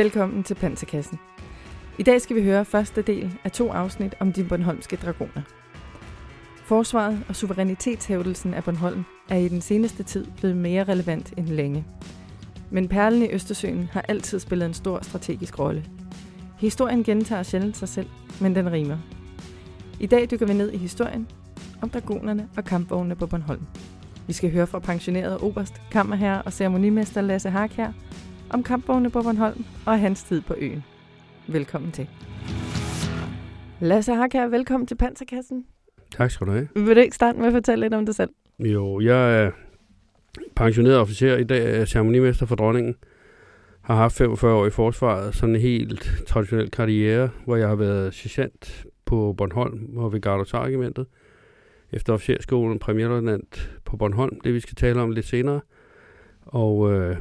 Velkommen til Panserkassen. I dag skal vi høre første del af to afsnit om de Bornholmske dragoner. Forsvaret og suverænitetshævdelsen af Bornholm er i den seneste tid blevet mere relevant end længe. Men perlen i Østersøen har altid spillet en stor strategisk rolle. Historien gentager sjældent sig selv, men den rimer. I dag dykker vi ned i historien om dragonerne og kampvognene på Bornholm. Vi skal høre fra pensionerede oberst, kammerherre og ceremonimester Lasse her om kampvogne på Bornholm og hans tid på øen. Velkommen til. Lasse her, velkommen til Panserkassen. Tak skal du have. Vil du ikke starte med at fortælle lidt om dig selv? Jo, jeg er pensioneret officer. I dag er ceremonimester for dronningen. Har haft 45 år i forsvaret. Sådan en helt traditionel karriere, hvor jeg har været sergeant på Bornholm og ved Gardosarregimentet. Efter officerskolen premierløjtnant på Bornholm, det vi skal tale om lidt senere. Og øh,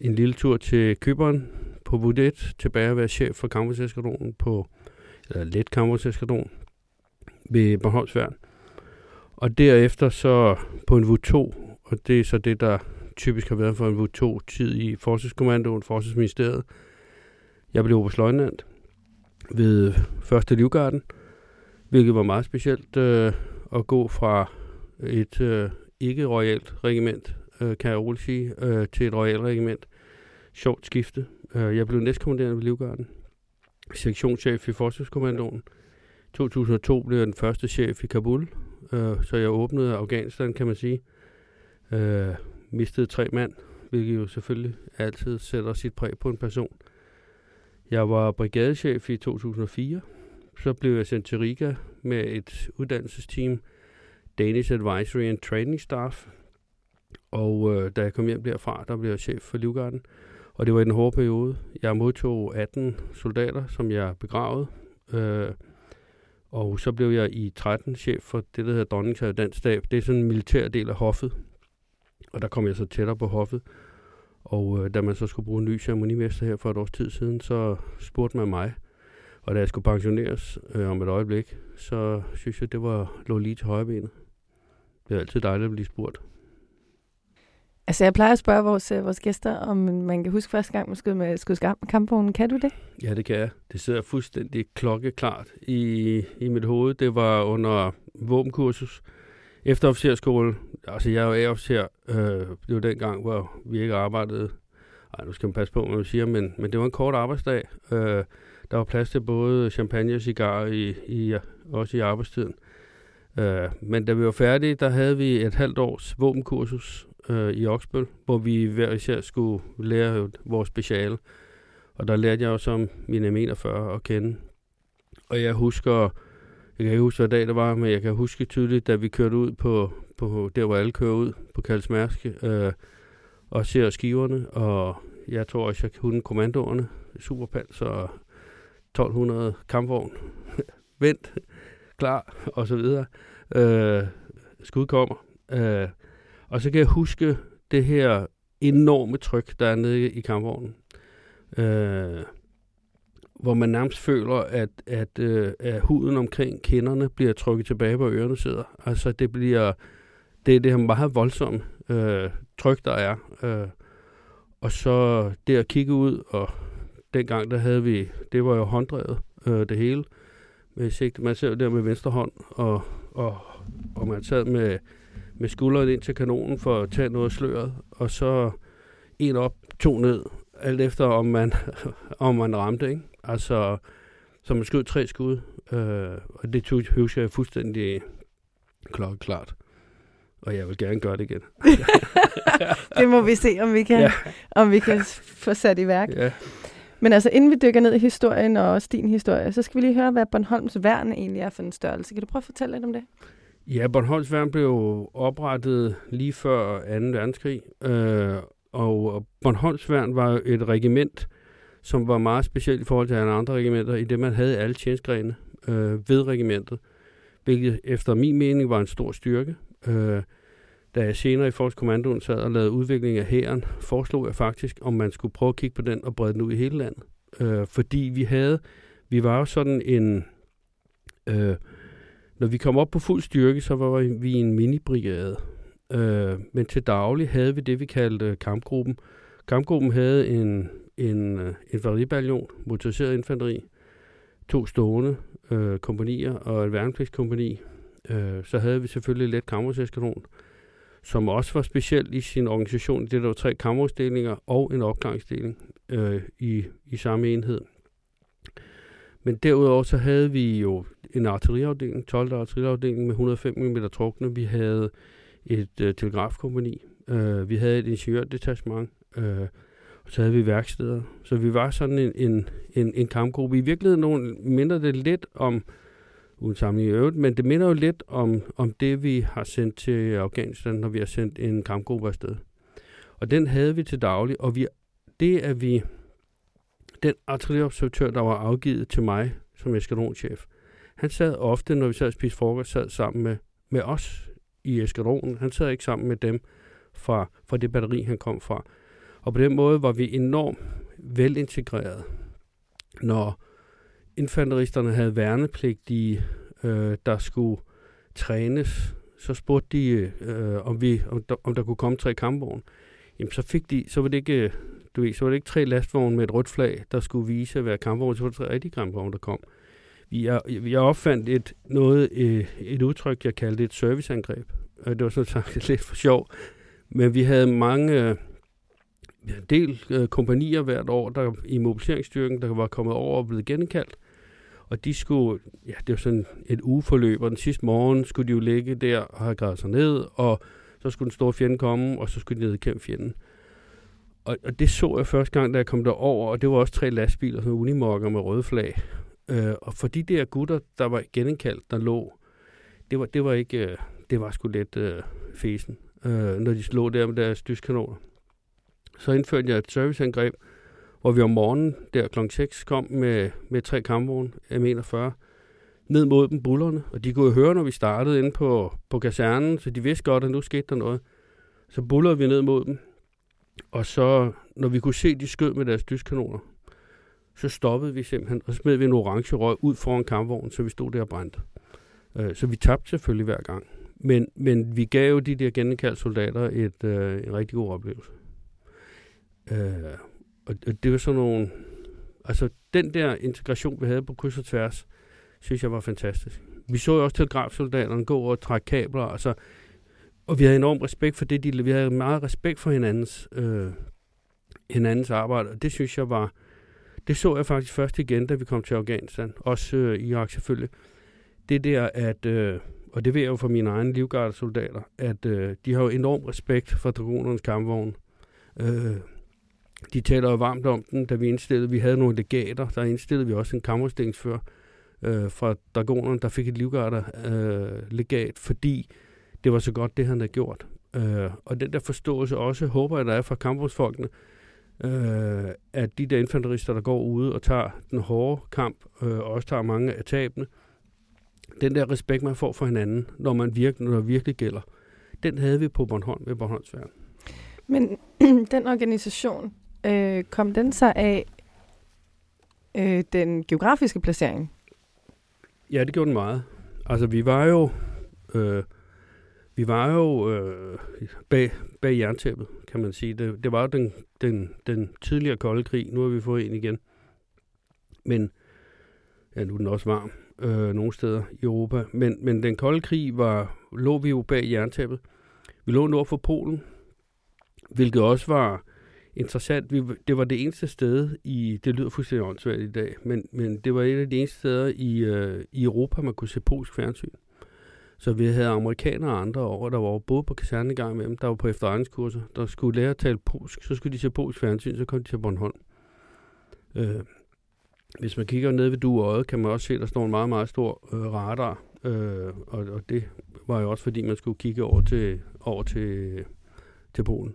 en lille tur til Kyberen på Budet, tilbage at være chef for kampvognseskadronen på, eller let kampvognseskadron ved Bornholms Værn. Og derefter så på en VU2, og det er så det, der typisk har været for en VU2-tid i Forsvarskommandoen, Forsvarsministeriet. Jeg blev oberstløjtnant ved første livgarden, hvilket var meget specielt øh, at gå fra et øh, ikke-royalt regiment, øh, kan jeg roligt sige, øh, til et royalregiment. Sjovt skifte. Øh, jeg blev næstkommanderende ved Livgarden, sektionschef i Forsvarskommandoen. 2002 blev jeg den første chef i Kabul, øh, så jeg åbnede Afghanistan, kan man sige. Øh, mistede tre mand, hvilket jo selvfølgelig altid sætter sit præg på en person. Jeg var brigadechef i 2004. Så blev jeg sendt til Riga med et uddannelsesteam, Danish Advisory and Training Staff. Og øh, da jeg kom hjem derfra, der blev jeg chef for Livgarden. Og det var i den hårde periode. Jeg modtog 18 soldater, som jeg begravede. Øh, og så blev jeg i 13 chef for det, der hedder Dronningens Dansk Stab. Det er sådan en militær del af hoffet. Og der kom jeg så tættere på hoffet. Og øh, da man så skulle bruge en ny ceremonimester her for et års tid siden, så spurgte man mig. Og da jeg skulle pensioneres øh, om et øjeblik, så synes jeg, det var lå lige til højrebenet. Det er altid dejligt at blive spurgt. Altså, jeg plejer at spørge vores, øh, vores gæster, om man kan huske første gang, man skød med skød kampvognen. Kan du det? Ja, det kan jeg. Det sidder fuldstændig klokkeklart i, i mit hoved. Det var under våbenkursus efter officerskole. Altså, jeg er jo A-officer. Øh, det var den gang, hvor vi ikke arbejdede. Ej, nu skal man passe på, hvad man siger, men, men det var en kort arbejdsdag. Øh, der var plads til både champagne og cigar i, i, også i arbejdstiden. Øh, men da vi var færdige, der havde vi et halvt års våbenkursus, øh, i Oksbøl, hvor vi hver især skulle lære vores speciale. Og der lærte jeg også om mine 41 at kende. Og jeg husker, jeg kan ikke huske, hvad dag det var, men jeg kan huske tydeligt, da vi kørte ud på, på der, hvor alle kører ud, på Kalsmærsk, øh, og ser skiverne, og jeg tror også, jeg kunne kommandoerne, superpans og 1200 kampvogn, vent, klar, og så videre. Øh, skud kommer. Øh, og så kan jeg huske det her enorme tryk, der er nede i kampvognen. Øh, hvor man nærmest føler, at, at, øh, at huden omkring kinderne bliver trykket tilbage, hvor ørerne sidder. Altså det bliver, det er det her meget voldsomme øh, tryk, der er. Øh, og så det at kigge ud, og dengang der havde vi, det var jo hånddrevet, øh, det hele. Med sigte, man ser der med venstre hånd, og, og, og man sad med med skulderen ind til kanonen for at tage noget sløret, og så en op, to ned, alt efter om man, om man ramte, ikke? Altså, så man skød tre skud, øh, og det tog, husker jeg fuldstændig klokkeklart. Og jeg vil gerne gøre det igen. det må vi se, om vi kan, ja. om vi kan få sat i værk. Ja. Men altså, inden vi dykker ned i historien og også din historie, så skal vi lige høre, hvad Bornholms værn egentlig er for en størrelse. Kan du prøve at fortælle lidt om det? Ja, Bornholms Værn blev oprettet lige før 2. verdenskrig, øh, og Bornholms Værn var et regiment, som var meget specielt i forhold til andre regimenter, i det man havde alle tjenestgrene øh, ved regimentet, hvilket efter min mening var en stor styrke. Øh, da jeg senere i Forskommandoen sad og lavede udvikling af hæren, foreslog jeg faktisk, om man skulle prøve at kigge på den og brede den ud i hele landet. Øh, fordi vi havde, vi var jo sådan en, øh, når vi kom op på fuld styrke, så var vi en mini-brigade. Øh, men til daglig havde vi det, vi kaldte kampgruppen. Kampgruppen havde en, en øh, infanteribataljon, motoriseret infanteri, to stående øh, kompanier og et værnepligtskompani. Øh, så havde vi selvfølgelig let kampvognseskadron, som også var specielt i sin organisation. Det der var tre kampvognsdelinger og en opgangsdeling øh, i, i samme enhed. Men derudover så havde vi jo en artilleriafdeling, 12. artilleriafdeling med 105 mm trukne. Vi havde et øh, telegrafkompani. Øh, vi havde et ingeniørdetachement. Øh, og så havde vi værksteder. Så vi var sådan en, en, en, en kampgruppe. I virkeligheden nogen, minder det lidt om, uden sammenligning i øvrigt, men det minder jo lidt om, om det, vi har sendt til Afghanistan, når vi har sendt en kampgruppe afsted. Og den havde vi til daglig, og vi, det er vi, den artilleriobservatør, der var afgivet til mig som eskadronchef, han sad ofte, når vi sad og spiste frokost, sad sammen med, med os i eskadronen. Han sad ikke sammen med dem fra, fra det batteri, han kom fra. Og på den måde var vi enormt velintegreret. Når infanteristerne havde værnepligtige, øh, der skulle trænes, så spurgte de, øh, om, vi, om, der, om der kunne komme tre kampvogne. Jamen, så fik de, så var det ikke, du ved, så var det ikke tre lastvogne med et rødt flag, der skulle vise at være kampvogne, så var det tre rigtige kampvogne, der kom. Jeg, jeg opfandt et, noget, øh, et udtryk, jeg kaldte et serviceangreb. Det var sådan sagt lidt for sjov. Men vi havde mange, øh, del øh, kompanier hvert år der, i mobiliseringsstyrken, der var kommet over og blevet genkaldt. Og de skulle, ja, det var sådan et ugeforløb, og den sidste morgen skulle de jo ligge der og have gravet sig ned, og så skulle den store fjende komme, og så skulle de nedkæmpe fjenden. Og, og det så jeg første gang, da jeg kom derover, og det var også tre lastbiler, sådan unimokker med røde flag. Øh, og for de der gutter, der var genindkaldt, der lå, det var, det var ikke, øh, det var sgu lidt øh, fesen, øh, når de lå der med deres dyskanoner. Så indførte jeg et serviceangreb, hvor vi om morgenen, der kl. 6, kom med, med tre kampvogne, M41, ned mod dem bullerne, og de kunne høre, når vi startede inde på, på kasernen, så de vidste godt, at nu skete der noget. Så bullerede vi ned mod dem, og så, når vi kunne se, de skød med deres dyskanoner, så stoppede vi simpelthen, og smed vi en orange røg ud foran kampvognen, så vi stod der og brændte. Øh, så vi tabte selvfølgelig hver gang. Men, men vi gav jo de der genkaldte soldater et, øh, en rigtig god oplevelse. Øh, og det var sådan nogle... Altså, den der integration, vi havde på kryds og tværs, synes jeg var fantastisk. Vi så jo også telegrafsoldaterne gå og trække kabler, altså, og vi havde enorm respekt for det, de, vi havde meget respekt for hinandens, øh, hinandens arbejde, og det synes jeg var, det så jeg faktisk først igen, da vi kom til Afghanistan, også øh, Irak selvfølgelig. Det der, at, øh, og det ved jeg jo fra mine egne livgardesoldater, at øh, de har jo enorm respekt for dragonernes kampvogn. Øh, de taler jo varmt om den, da vi indstillede, vi havde nogle legater, der indstillede vi også en kammerstængsfører øh, fra dragonerne, der fik et livgarder øh, legat, fordi det var så godt, det han havde gjort. Øh, og den der forståelse også, håber jeg, der er fra kampvognsfolkene, øh, at de der infanterister, der går ude og tager den hårde kamp, øh, og også tager mange af tabene, den der respekt, man får for hinanden, når man virkelig, når det virkelig gælder, den havde vi på Bornholm ved Bornholmsværen. Men den organisation, øh, kom den sig af øh, den geografiske placering? Ja, det gjorde den meget. Altså, vi var jo, øh, vi var jo øh, bag, bag jerntæppet, kan man sige. Det, det var jo den, den, den tidligere kolde krig. Nu har vi fået en igen. Men, ja, nu er den også varm øh, nogle steder i Europa. Men, men den kolde krig var, lå vi jo bag jerntæppet. Vi lå nord for Polen, hvilket også var interessant. Vi, det var det eneste sted i, det lyder fuldstændig åndssvagt i dag, men, men det var et af de eneste steder i, øh, i Europa, man kunne se polsk fjernsyn. Så vi havde amerikanere og andre over, der var både på kasernegang med dem, der var på efterretningskurser, der skulle lære at tale polsk, så skulle de se polsk fjernsyn, så kom de til Bornholm. Øh, hvis man kigger ned ved duøjet, kan man også se, at der står en meget, meget stor øh, radar, øh, og, og det var jo også fordi, man skulle kigge over til, over til, til Polen.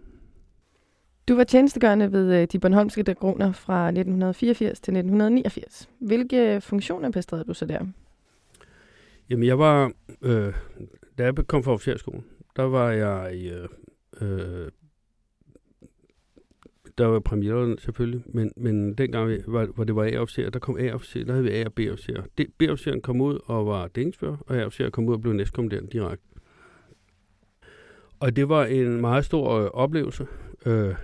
Du var tjenestegørende ved øh, de Bornholmske dragoner fra 1984 til 1989. Hvilke funktioner bestred du så der? Jamen, jeg var, øh, da jeg kom fra officerskolen, der var jeg i, øh, øh, der var premieren selvfølgelig, men, men dengang, var, hvor det var A-officer, der kom A-officer, der havde vi A- og B-officer. B-officeren kom ud og var dækningsfører, og A-officer kom ud og blev næstkommanderende direkte. Og det var en meget stor øh, oplevelse. Øh,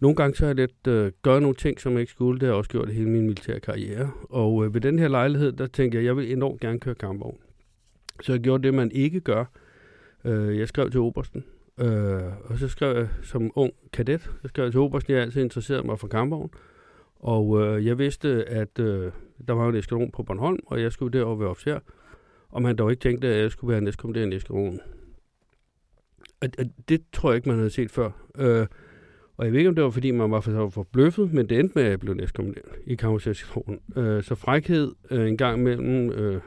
nogle gange så har jeg lidt øh, gør nogle ting, som jeg ikke skulle. Det har jeg også gjort hele min militære karriere. Og øh, ved den her lejlighed, der tænkte jeg, at jeg vil enormt gerne køre kampvogn. Så jeg gjorde det, man ikke gør. Øh, jeg skrev til Obersten. Øh, og så skrev jeg som ung kadet, så skrev jeg til Obersten, jeg altid interesseret mig for kampvogn. Og øh, jeg vidste, at øh, der var en eskadron på Bornholm, og jeg skulle derover være officer. Og man dog ikke tænkte, at jeg skulle være næstkommanderende i eskadronen. Og, og det tror jeg ikke, man havde set før. Øh, og jeg ved ikke, om det var, fordi man var for, for bløffet, men det endte med, at jeg blev næstkommanderende i kammersektionen. Øh, så frækhed øh, en gang imellem øh,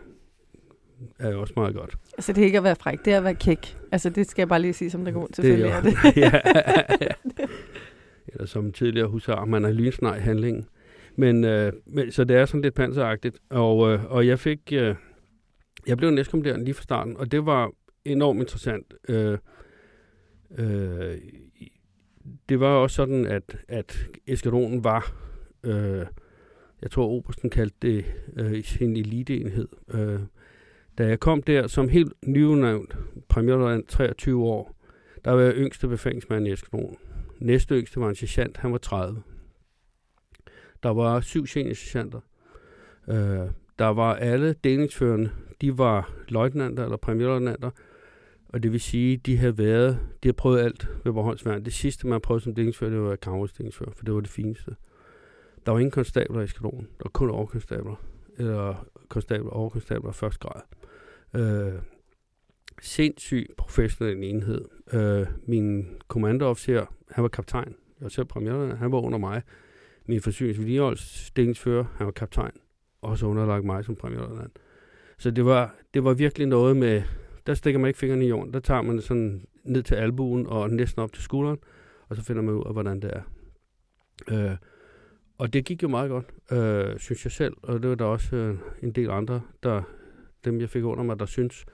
er også meget godt. Altså det er ikke at være fræk, det er at være kæk. Altså det skal jeg bare lige sige som der går selvfølgelig det er, det. ja. Eller som tidligere husar, man er lynsnej handlingen. Men, øh, men, så det er sådan lidt panseragtigt. Og, øh, og jeg fik, øh, jeg blev næstkommanderende lige fra starten, og det var enormt interessant. Øh, øh, det var også sådan, at, at eskadronen var, øh, jeg tror Obersten kaldte det øh, sin eliteenhed. Øh, da jeg kom der som helt nyudnævnt premierløjtnant 23 år, der var jeg yngste befængsmand i eskadronen. Næste yngste var en sergeant, han var 30. Der var syv seniorsergeanter. Øh, der var alle delingsførende, de var løjtnanter eller premierløjtnanter, og det vil sige, de har været, de har prøvet alt ved Bornholms Værn. Det sidste, man prøvede som delingsfører, det var kammersdelingsfører, for det var det fineste. Der var ingen konstabler i skadronen. Der var kun overkonstabler. Eller konstabler, overkonstabler af første grad. Øh, sindssyg professionel enhed. Øh, min kommandoofficer, han var kaptajn. Jeg var selv premierløjtnant. Han var under mig. Min forsyningsvedligeholdsdelingsfører, han var kaptajn. Også underlagt mig som premierløjtnant. Så det var, det var virkelig noget med, der stikker man ikke fingrene i jorden. Der tager man det sådan ned til albuen og næsten op til skulderen, og så finder man ud af, hvordan det er. Øh, og det gik jo meget godt, øh, synes jeg selv, og det var der også øh, en del andre, der, dem jeg fik under mig, der synes.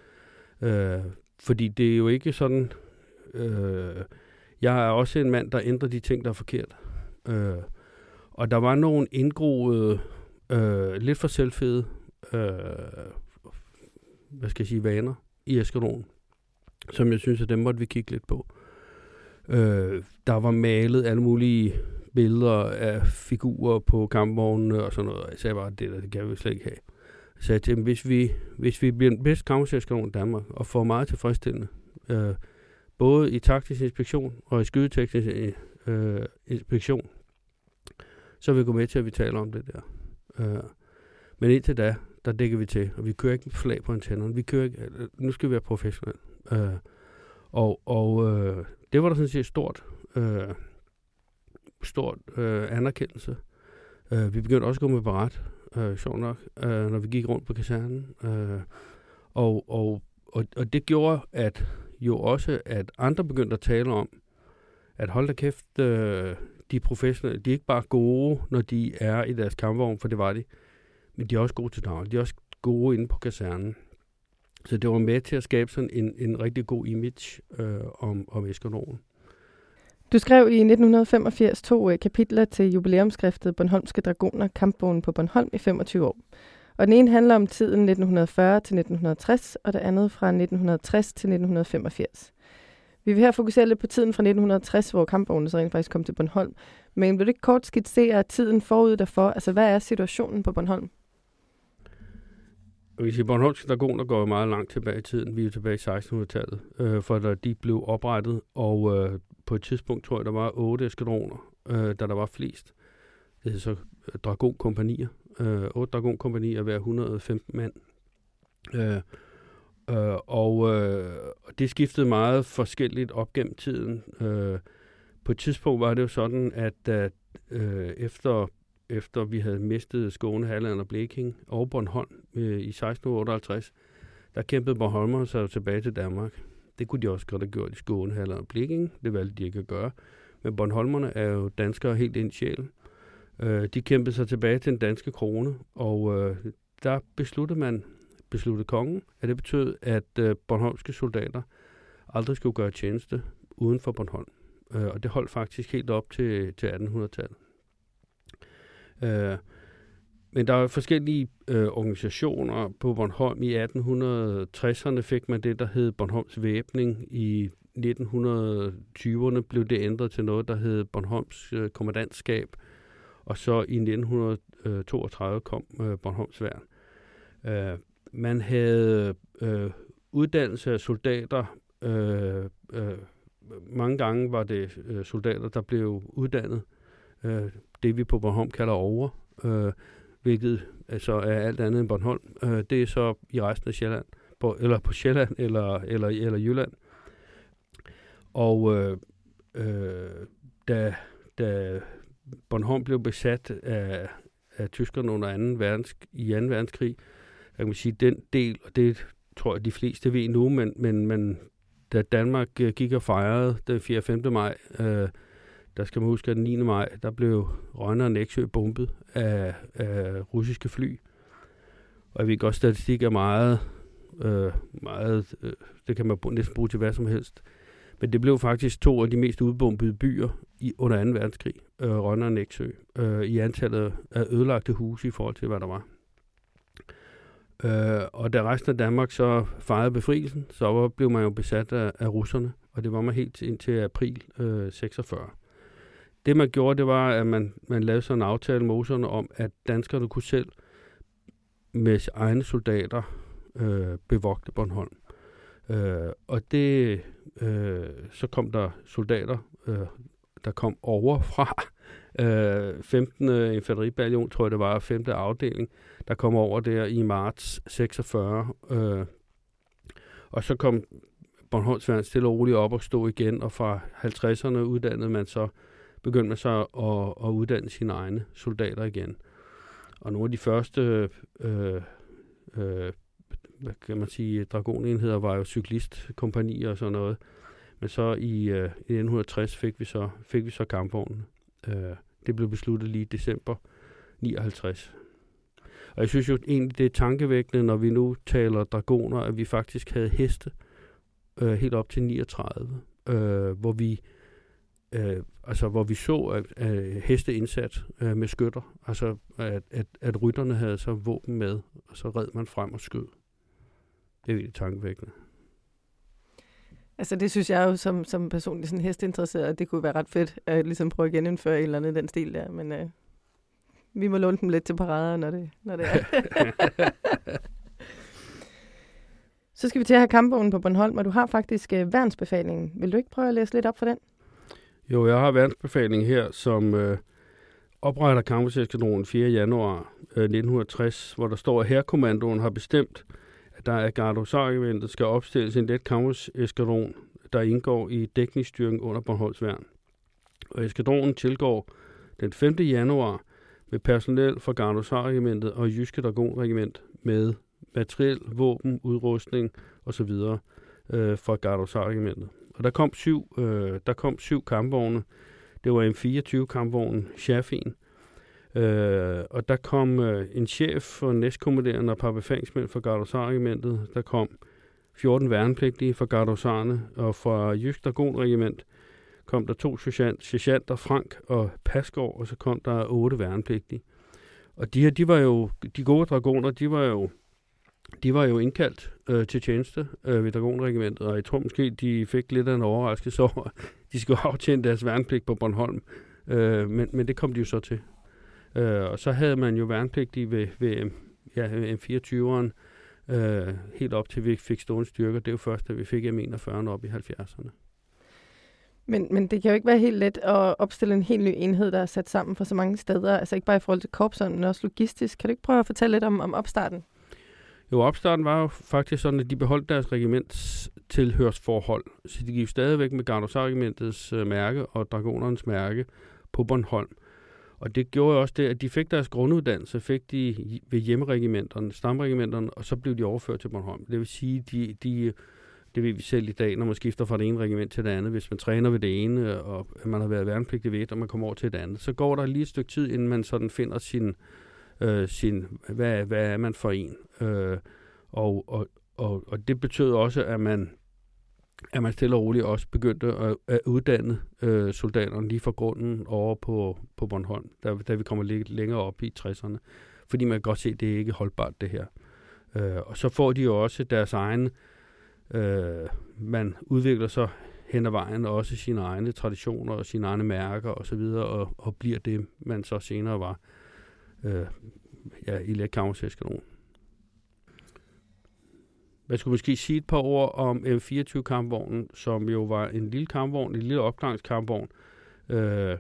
Øh, fordi det er jo ikke sådan, øh, jeg er også en mand, der ændrer de ting, der er forkert. Øh, og der var nogle indgroede, øh, lidt for selvfede, øh, hvad skal jeg sige, vaner, i Eskadron, som jeg synes, at dem måtte vi kigge lidt på. Øh, der var malet alle mulige billeder af figurer på kampvognene og sådan noget. Jeg sagde bare, det der, det kan vi slet ikke have. Jeg sagde til dem, hvis vi, hvis vi bliver den bedste kampvognseskadron i Danmark og får meget tilfredsstillende, øh, både i taktisk inspektion og i skydeteknisk øh, inspektion, så vil vi gå med til, at vi taler om det der. Øh, men indtil da, der dækker vi til, og vi kører ikke flag på antennerne. Vi kører ikke, øh, nu skal vi være professionelle. Øh, og og øh, det var der sådan set stort, øh, stort øh, anerkendelse. Øh, vi begyndte også at gå med barat, øh, sjov nok, øh, når vi gik rundt på kasernen. Øh, og, og, og, og det gjorde, at jo også, at andre begyndte at tale om, at hold da kæft, øh, de professionelle, de er ikke bare gode, når de er i deres kampvogn, for det var de men de er også gode til daglig. De er også gode inde på kasernen. Så det var med til at skabe sådan en, en rigtig god image øh, om, om Eskernoven. Du skrev i 1985 to øh, kapitler til jubilæumskriftet Bornholmske Dragoner, kampbogen på Bornholm i 25 år. Og den ene handler om tiden 1940 til 1960, og det andet fra 1960 til 1985. Vi vil her fokusere lidt på tiden fra 1960, hvor kampvognene så rent faktisk kom til Bornholm. Men vil du ikke kort skitsere tiden forud derfor? Altså, hvad er situationen på Bornholm? Hvis I Bornholmske Dragoner går meget langt tilbage i tiden. Vi er tilbage i 1600-tallet, øh, for da de blev oprettet, og øh, på et tidspunkt tror jeg, der var otte eskadroner, øh, da der var flest. Det er så øh, dragonkompanier. Øh, otte dragonkompanier hver 115 mand. Øh, øh, og øh, det skiftede meget forskelligt op gennem tiden. Øh, på et tidspunkt var det jo sådan, at at øh, efter efter vi havde mistet Skåne, Halland og Bleking og Bornholm øh, i 1658, der kæmpede Bornholmer sig tilbage til Danmark. Det kunne de også godt have gjort i Skåne, Halland og Bleking. Det valgte de ikke at gøre. Men Bornholmerne er jo danskere helt ind i sjælen. Øh, de kæmpede sig tilbage til den danske krone, og øh, der besluttede man, besluttede kongen, at det betød, at øh, Bornholmske soldater aldrig skulle gøre tjeneste uden for Bornholm. Øh, og det holdt faktisk helt op til, til 1800-tallet. Øh, men der er forskellige øh, organisationer på Bornholm. I 1860'erne fik man det, der hed Bornholms Væbning. I 1920'erne blev det ændret til noget, der hed Bornholms øh, kommandantskab, og så i 1932 øh, kom øh, Bornholms Værn. Øh, man havde øh, uddannelse af soldater. Øh, øh, mange gange var det øh, soldater, der blev uddannet. Øh, det vi på Bornholm kalder over, øh, hvilket altså er alt andet end Bornholm. Øh, det er så i resten af Sjælland, på, eller på Sjælland eller, eller, eller Jylland. Og øh, øh, da, da Bornholm blev besat af, af tyskerne under 2. Verdensk, i 2. verdenskrig, jeg kan sige, den del, og det tror jeg, de fleste ved nu, men, men, men da Danmark øh, gik og fejrede den 4. og 5. maj, øh, der skal man huske, at den 9. maj, der blev Rønne og Næksø bombet af, af russiske fly. Og jeg ved godt, statistik er meget, øh, meget øh, det kan man næsten bruge til hvad som helst. Men det blev faktisk to af de mest udbombede byer i, under 2. verdenskrig, øh, Rønne og Næksø, øh, i antallet af ødelagte huse i forhold til, hvad der var. Øh, og da resten af Danmark så fejrede befrielsen, så blev man jo besat af, af russerne, og det var man helt indtil april øh, 46. Det man gjorde, det var, at man, man lavede sådan en aftale med russerne om, at danskerne kunne selv med egne soldater øh, bevogte Bornholm. Øh, og det, øh, så kom der soldater, øh, der kom over fra øh, 15. infanteribaljon, tror jeg det var, 5. afdeling, der kom over der i marts 46. Øh, og så kom Bornholmsværen stille og roligt op og stå igen, og fra 50'erne uddannede man så, begyndte man så at, at uddanne sine egne soldater igen. Og nogle af de første øh, øh, hvad kan man sige, dragonenheder var jo cyklistkompanier og sådan noget. Men så i, øh, i 1960 fik vi så, fik vi så kampvognen. Øh, det blev besluttet lige i december 59. Og jeg synes jo egentlig, det er tankevækkende, når vi nu taler dragoner, at vi faktisk havde heste øh, helt op til 39, øh, hvor vi øh, altså hvor vi så at, at heste indsat øh, med skytter, altså at, at, at rytterne havde så våben med, og så red man frem og skød. Det er virkelig tankevækkende. Altså det synes jeg jo som, som personlig sådan hestinteresseret, det kunne være ret fedt at ligesom prøve at genindføre et eller andet den stil der, men øh, vi må låne dem lidt til parader, når det, når det er. Så skal vi til at have kampvognen på Bornholm, og du har faktisk øh, værnsbefalingen. Vil du ikke prøve at læse lidt op for den? Jo, jeg har verdensbefaling her, som øh, opretter kampvognseskadronen 4. januar øh, 1960, hvor der står, at herrekommandoen har bestemt, at der af Gardosargeventet skal opstilles en let kampvognseskadron, der indgår i dækningsstyrken under Bornholms værn. Og eskadronen tilgår den 5. januar med personel fra Gardosarregimentet og Jyske Dragonregiment med materiel, våben, udrustning osv. Øh, fra Gardosarregimentet. Og der kom syv, øh, der kom syv kampvogne. Det var en 24 kampvogn Schaffin. Øh, og der kom øh, en chef for næstkommanderende og par befalingsmænd fra Gardosarregimentet. Der kom 14 værnepligtige fra Gardosarne og fra Jysk Dragonregiment kom der to sergeanter, Frank og Pasgaard, og så kom der otte værnepligtige. Og de her, de var jo, de gode dragoner, de var jo, de var jo indkaldt øh, til tjeneste øh, ved Dragonregimentet, og jeg tror måske, de fik lidt af en overraskelse over, de skulle aftjene deres værnepligt på Bornholm. Øh, men, men det kom de jo så til. Øh, og så havde man jo værnepligtige ved, ved ja, M24'eren, øh, helt op til vi fik stående styrker. Det er jo først, da vi fik M41'eren op i 70'erne. Men, men det kan jo ikke være helt let at opstille en helt ny enhed, der er sat sammen fra så mange steder. Altså ikke bare i forhold til korpserne, men også logistisk. Kan du ikke prøve at fortælle lidt om, om opstarten? Jo, opstarten var jo faktisk sådan, at de beholdt deres regiments tilhørsforhold. Så de gik stadigvæk med Gardosar-regimentets øh, mærke og Dragonernes mærke på Bornholm. Og det gjorde også det, at de fik deres grunduddannelse, fik de ved hjemmeregimenterne, stamregimenterne, og så blev de overført til Bornholm. Det vil sige, de, de det ved vi selv i dag, når man skifter fra det ene regiment til det andet. Hvis man træner ved det ene, og man har været værnepligtig ved et, og man kommer over til det andet, så går der lige et stykke tid, inden man sådan finder sin, øh, Øh, sin hvad, hvad er man for en. Øh, og, og, og, og det betød også, at man at man stille og roligt også begyndte at, at uddanne øh, soldaterne lige fra grunden over på, på Bornholm, da, da vi kommer lidt længere op i 60'erne. Fordi man kan godt se, at det er ikke holdbart, det her. Øh, og så får de jo også deres egen Øh, man udvikler så hen ad vejen også sine egne traditioner og sine egne mærker osv., og, så videre, og, og bliver det, man så senere var øh, øh, ja, i letkammerseskanon. Man skulle måske sige et par ord om M24-kampvognen, som jo var en lille kampvogn, en lille opgangskampvogn. Øh,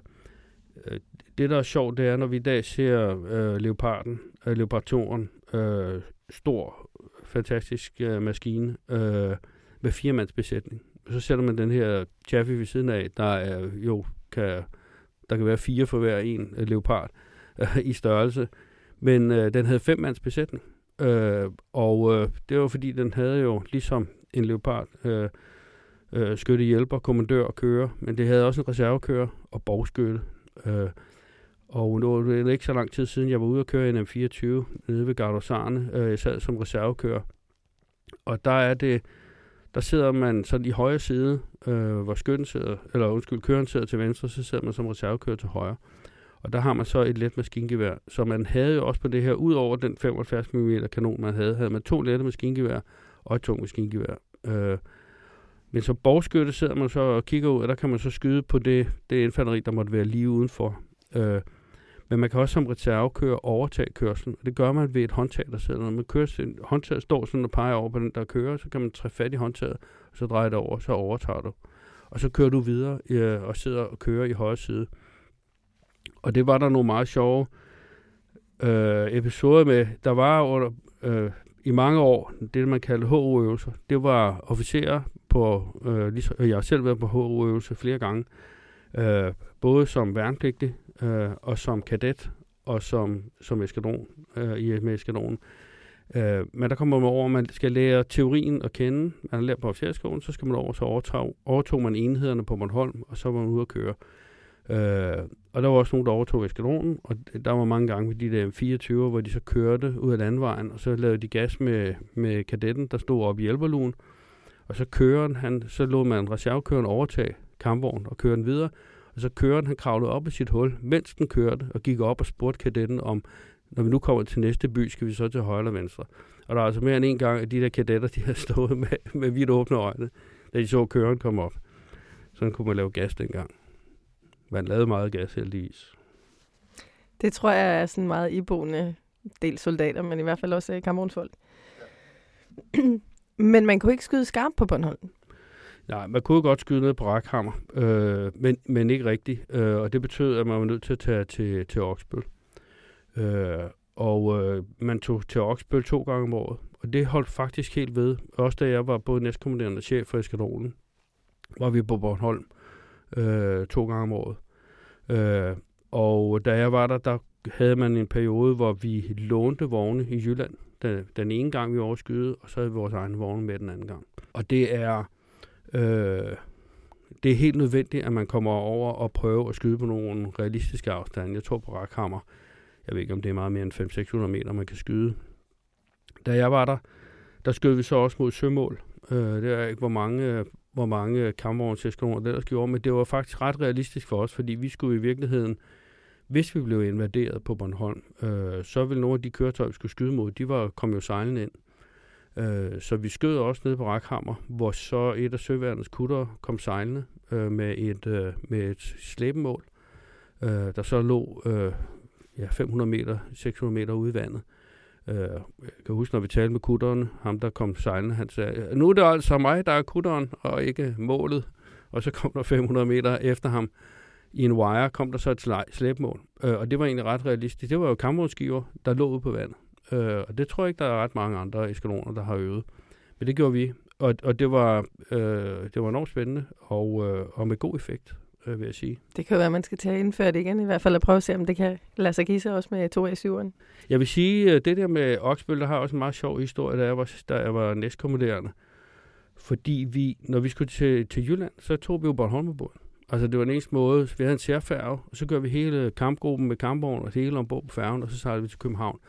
øh, det, der er sjovt, det er, når vi i dag ser øh, Leoparden, øh, Leopardtoren, øh, stor, fantastisk øh, maskine øh, med firemandsbesætning. Så sætter man den her Chaffee ved siden af, der er jo kan, der kan være fire for hver en øh, leopard øh, i størrelse. Men øh, den havde fem mands besætning. Øh, og øh, det var fordi, den havde jo ligesom en leopard øh, øh, skytte hjælper, kommandør og kører, men det havde også en reservekører og bogskytte. Øh, og nu er det ikke så lang tid siden, jeg var ude at køre en M24 nede ved Gardosarne. Øh, jeg sad som reservekører. Og der er det, der sidder man sådan i højre side, øh, hvor skytten sidder, eller undskyld, køren sidder til venstre, så sidder man som reservekører til højre. Og der har man så et let maskingevær. Så man havde jo også på det her, ud over den 75 mm kanon, man havde, havde man to lette maskingevær og et tungt maskingevær. Øh, men som borgskytte sidder man så og kigger ud, og der kan man så skyde på det, det infanteri, der måtte være lige udenfor. Øh, men man kan også som reservekører overtage kørselen, og det gør man ved et håndtag, der sidder. Når man kører, håndtaget står sådan og peger over på den, der kører, så kan man træffe fat i håndtaget, og så drejer det over, så overtager du. Og så kører du videre øh, og sidder og kører i højre side. Og det var der nogle meget sjove øh, episoder med. Der var under, øh, i mange år det, man kaldte HU-øvelser. Det var officerer på, øh, ligesom, øh, jeg har selv været på HU-øvelser flere gange, øh, både som værnepligtig øh, og som kadet og som, som eskadron, øh, i med eskadronen. Øh, men der kommer man over, at man skal lære teorien at kende. Man har lært på officerskolen, så skal man over, så overtog, overtog man enhederne på Bornholm, og så var man ude at køre. Øh, Øh, og der var også nogen, der overtog eskadronen, og der var mange gange med de der 24 hvor de så kørte ud af landvejen, og så lavede de gas med, med kadetten, der stod op i hjælperlugen. Og så køren, han, så lå man reservekøren overtage kampvognen og køre den videre. Og så køren, han kravlede op i sit hul, mens den kørte, og gik op og spurgte kadetten om, når vi nu kommer til næste by, skal vi så til højre eller venstre. Og der er altså mere end en gang, at de der kadetter, de har stået med, med vidt åbne øjne, da de så køren komme op. Sådan kunne man lave gas dengang. Man lavede meget gas heldigvis. Det tror jeg er sådan meget iboende del soldater, men i hvert fald også kameronsfolk. Ja. men man kunne ikke skyde skarpt på Bornholm. Nej, man kunne godt skyde ned på Rakhammer, øh, men, men ikke rigtigt. Øh, og det betød, at man var nødt til at tage til, til Oksbøl. Øh, og øh, man tog til Oksbøl to gange om året. Og det holdt faktisk helt ved. Også da jeg var både næstkommanderende chef for eskadronen, var vi på Bornholm øh, to gange om året. Øh, og da jeg var der, der havde man en periode, hvor vi lånte vogne i Jylland. Den, den ene gang, vi overskyede, og så havde vi vores egne vogne med den anden gang. Og det er Øh, det er helt nødvendigt, at man kommer over og prøver at skyde på nogle realistiske afstande. Jeg tror på Rakhammer, jeg ved ikke, om det er meget mere end 500-600 meter, man kan skyde. Da jeg var der, der skød vi så også mod sømål. Øh, det er ikke, hvor mange, øh, hvor mange kampvognseskaloner det ellers gjorde, men det var faktisk ret realistisk for os, fordi vi skulle i virkeligheden, hvis vi blev invaderet på Bornholm, øh, så ville nogle af de køretøjer, vi skulle skyde mod, de var kom jo sejlende ind. Øh, så vi skød også ned på Rakhammer, hvor så et af søværnets kutter kom sejlende øh, med, et, øh, med et slæbemål, øh, der så lå øh, ja, 500 meter, 600 meter ude i vandet. Øh, jeg kan huske, når vi talte med kutteren, ham der kom sejlende, han sagde, nu er det altså mig, der er kutteren, og ikke målet. Og så kom der 500 meter efter ham, i en wire, kom der så et slæbmål. Øh, og det var egentlig ret realistisk. Det var jo kammerudskiver, der lå ude på vandet. Øh, og det tror jeg ikke, der er ret mange andre eskaloner, der har øvet. Men det gjorde vi, og, og det, var, øh, det var enormt spændende, og, øh, og med god effekt, øh, vil jeg sige. Det kan være, at man skal tage indføre det igen, i hvert fald at prøve at se, om det kan lade sig give sig også med 2 a 7'eren. Jeg vil sige, at det der med Oksbøl, der har også en meget sjov historie, da jeg var, da jeg var næstkommanderende. Fordi vi, når vi skulle til, til Jylland, så tog vi jo Bornholmerbåden. Altså det var den eneste måde, vi havde en særfærge, og så gør vi hele kampgruppen med kampvogn og hele ombord på færgen, og så sejlede vi til København.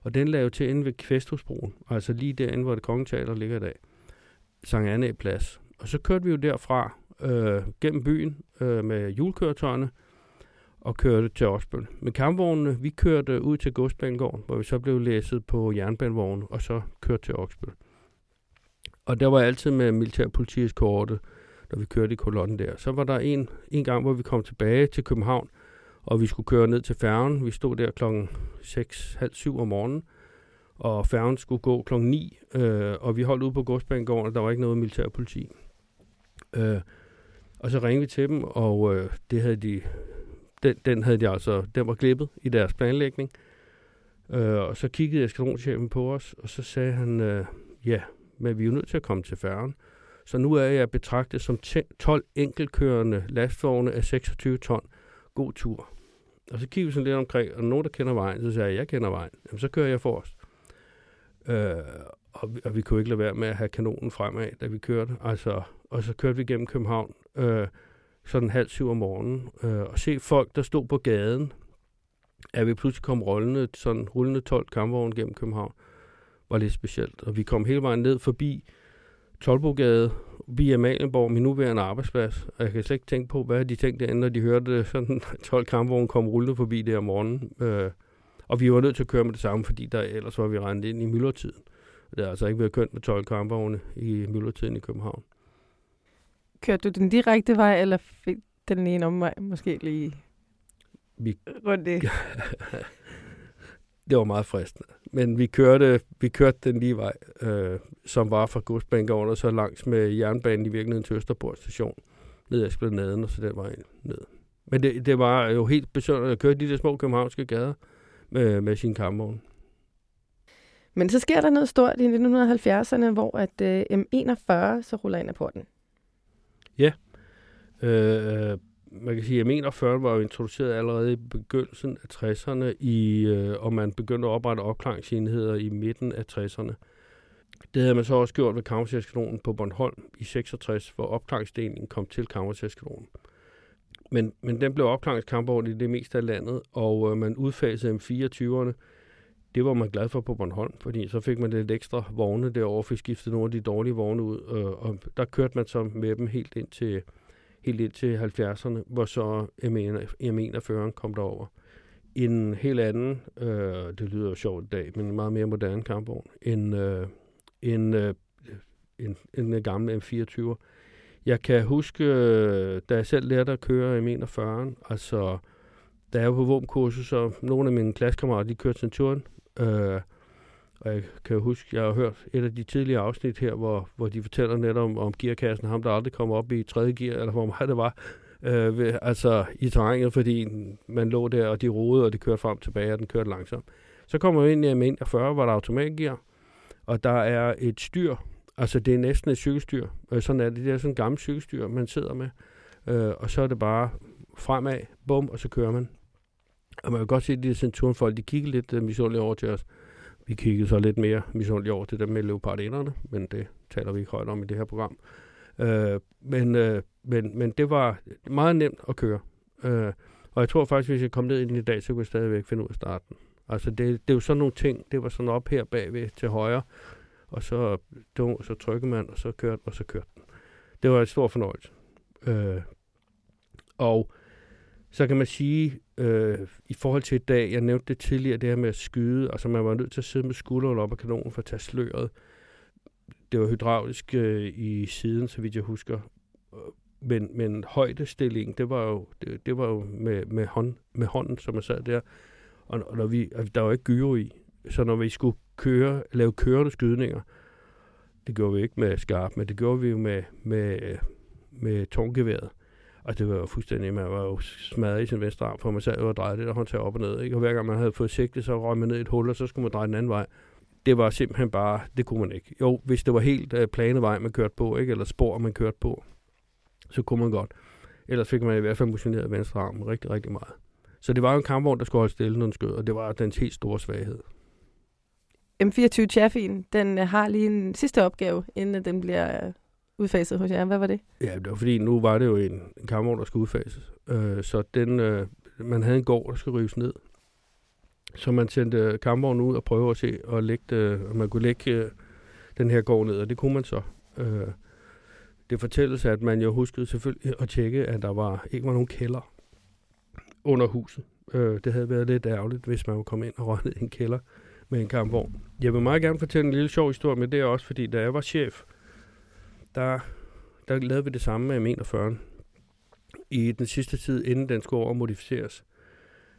Og den lavede til inde ved Kvæstrosbroen, altså lige derinde, hvor det kongeteater ligger i dag. Sankt Anne plads. Og så kørte vi jo derfra øh, gennem byen øh, med julekøretøjerne og kørte til Osbøl. Med kampvognene, vi kørte ud til Godsbanegården, hvor vi så blev læsset på jernbanevognen og så kørte til Oksbøl. Og der var altid med militærpolitiets korte. når vi kørte i kolonnen der. Så var der en, en gang, hvor vi kom tilbage til København, og vi skulle køre ned til færgen. Vi stod der klokken 6, halv syv om morgenen, og færgen skulle gå klokken 9, øh, og vi holdt ude på godsbanegården, og der var ikke noget militærpoliti. Øh, og så ringede vi til dem, og øh, det havde de, den, den havde de altså, den var klippet i deres planlægning. Øh, og så kiggede eskadronchefen på os, og så sagde han, øh, ja, men vi er jo nødt til at komme til færgen. Så nu er jeg betragtet som 12 enkeltkørende lastvogne af 26 ton. God tur. Og så kiggede vi sådan lidt omkring, og nogen, der kender vejen, så sagde jeg, jeg kender vejen. Jamen, så kører jeg forrest. Øh, og, vi, og vi kunne ikke lade være med at have kanonen fremad, da vi kørte. Altså, og så kørte vi gennem København, øh, sådan halv syv om morgenen, øh, og se folk, der stod på gaden, at vi pludselig kom rullende, sådan rullende 12 kampvogne gennem København, var lidt specielt. Og vi kom hele vejen ned forbi Tolbogade, via Malienborg, min nuværende arbejdsplads. Og jeg kan slet ikke tænke på, hvad de tænkte derinde, når de hørte sådan 12 kampvogne kom rullende forbi der om morgenen. Øh, og vi var nødt til at køre med det samme, fordi der ellers var vi rendt ind i myldretiden. Det har altså ikke været kønt med 12 kampvogne i myldretiden i København. Kørte du den direkte vej, eller fik den ene omvej måske lige vi... rundt det? det var meget fristende. Men vi kørte, vi kørte den lige vej, øh, som var fra Godsbanegården og så langs med jernbanen i virkeligheden til Østerport station, ned ad Esplanaden og så den vej ned. Men det, det var jo helt besøgende at køre de der små københavnske gader med, med sin kampvogn. Men så sker der noget stort i 1970'erne, hvor at øh, M41 så ruller ind af porten. Ja. Øh, øh, man kan sige, at M41 var jo introduceret allerede i begyndelsen af 60'erne, i, øh, og man begyndte at oprette opklaringsenheder i midten af 60'erne. Det havde man så også gjort ved Kammerserskanonen på Bornholm i 66, hvor opklaringsdelingen kom til Kammerserskanonen. Men, men den blev opklaringskampvogn i det meste af landet, og øh, man udfasede M24'erne. Det var man glad for på Bornholm, fordi så fik man lidt ekstra vogne derovre, fik skiftet nogle af de dårlige vogne ud, øh, og der kørte man så med dem helt ind til, helt ind til 70'erne, hvor så M41 kom derover. En helt anden, øh, det lyder jo sjovt i dag, men en meget mere moderne kampvogn, end, øh, en, øh, en, en gammel M24. Jeg kan huske, øh, da jeg selv lærte at køre M41, altså da jeg var på våbenkursus, så nogle af mine klassekammerater, de kørte Centurion, øh, og jeg kan huske, jeg har hørt et af de tidligere afsnit her, hvor, hvor de fortæller netop om, om gearkassen, ham der aldrig kom op i tredje gear, eller hvor meget det var, øh, ved, altså i terrænet, fordi man lå der, og de rodede, og det kørte frem og tilbage, og den kørte langsomt. Så kommer vi ind i en 40, hvor der er automatgear, og der er et styr, altså det er næsten et cykelstyr, øh, sådan er det, det er sådan en gammel cykelstyr, man sidder med, øh, og så er det bare fremad, bum, og så kører man. Og man kan godt se, at de Centurion-folk, de kigger lidt øh, uh, misundeligt over til os. Vi kiggede så lidt mere misundeligt over til dem med leopardinderne, men det taler vi ikke højt om i det her program. Øh, men, øh, men, men det var meget nemt at køre. Øh, og jeg tror faktisk, hvis jeg kom ned ind i dag, så kunne jeg stadigvæk finde ud af starten. Altså det, det er jo sådan nogle ting, det var sådan op her bagved til højre, og så, det, så trykkede man, og så kørte og så kørte den. Det var en stor fornøjelse. Øh, og så kan man sige, øh, i forhold til i dag, jeg nævnte det tidligere, det her med at skyde, altså man var nødt til at sidde med skulderen op af kanonen for at tage sløret. Det var hydraulisk øh, i siden, så vidt jeg husker. Men, men højdestilling, det var jo, det, det var jo med, med, hånd, med hånden, som man sad der. Og, og når vi, der var ikke gyro i, så når vi skulle køre, lave kørende skydninger, det gjorde vi ikke med skarp, men det gjorde vi jo med, med, med tårngeværet. Og det var jo fuldstændig, man var jo smadret i sin venstre arm, for man sad jo og drejede det der håndtag op og ned. Ikke? Og hver gang man havde fået sigtet, så røg man ned i et hul, og så skulle man dreje den anden vej. Det var simpelthen bare, det kunne man ikke. Jo, hvis det var helt øh, plane vej, man kørte på, ikke? eller spor, man kørte på, så kunne man godt. Ellers fik man i hvert fald motioneret venstre arm rigtig, rigtig meget. Så det var jo en kampvogn, der skulle holde stille, når den skød, og det var dens helt store svaghed. M24 Chaffin, den øh, har lige en sidste opgave, inden den bliver øh, udfaset hos jer. Hvad var det? Ja, det var fordi, nu var det jo en, en kampvogn, der skulle udfases. Øh, så den, øh, man havde en gård, der skulle rives ned. Så man sendte kammeren ud og prøve at se, og lægge det, om man kunne lægge øh, den her gård ned, og det kunne man så. Øh, det fortælles, at man jo huskede selvfølgelig at tjekke, at der var ikke var nogen kælder under huset. Øh, det havde været lidt ærgerligt, hvis man kom ind og røgne i en kælder med en kampvogn. Jeg vil meget gerne fortælle en lille sjov historie med det også, fordi da jeg var chef, der, der lavede vi det samme med M41. I den sidste tid, inden den skulle over modificeres,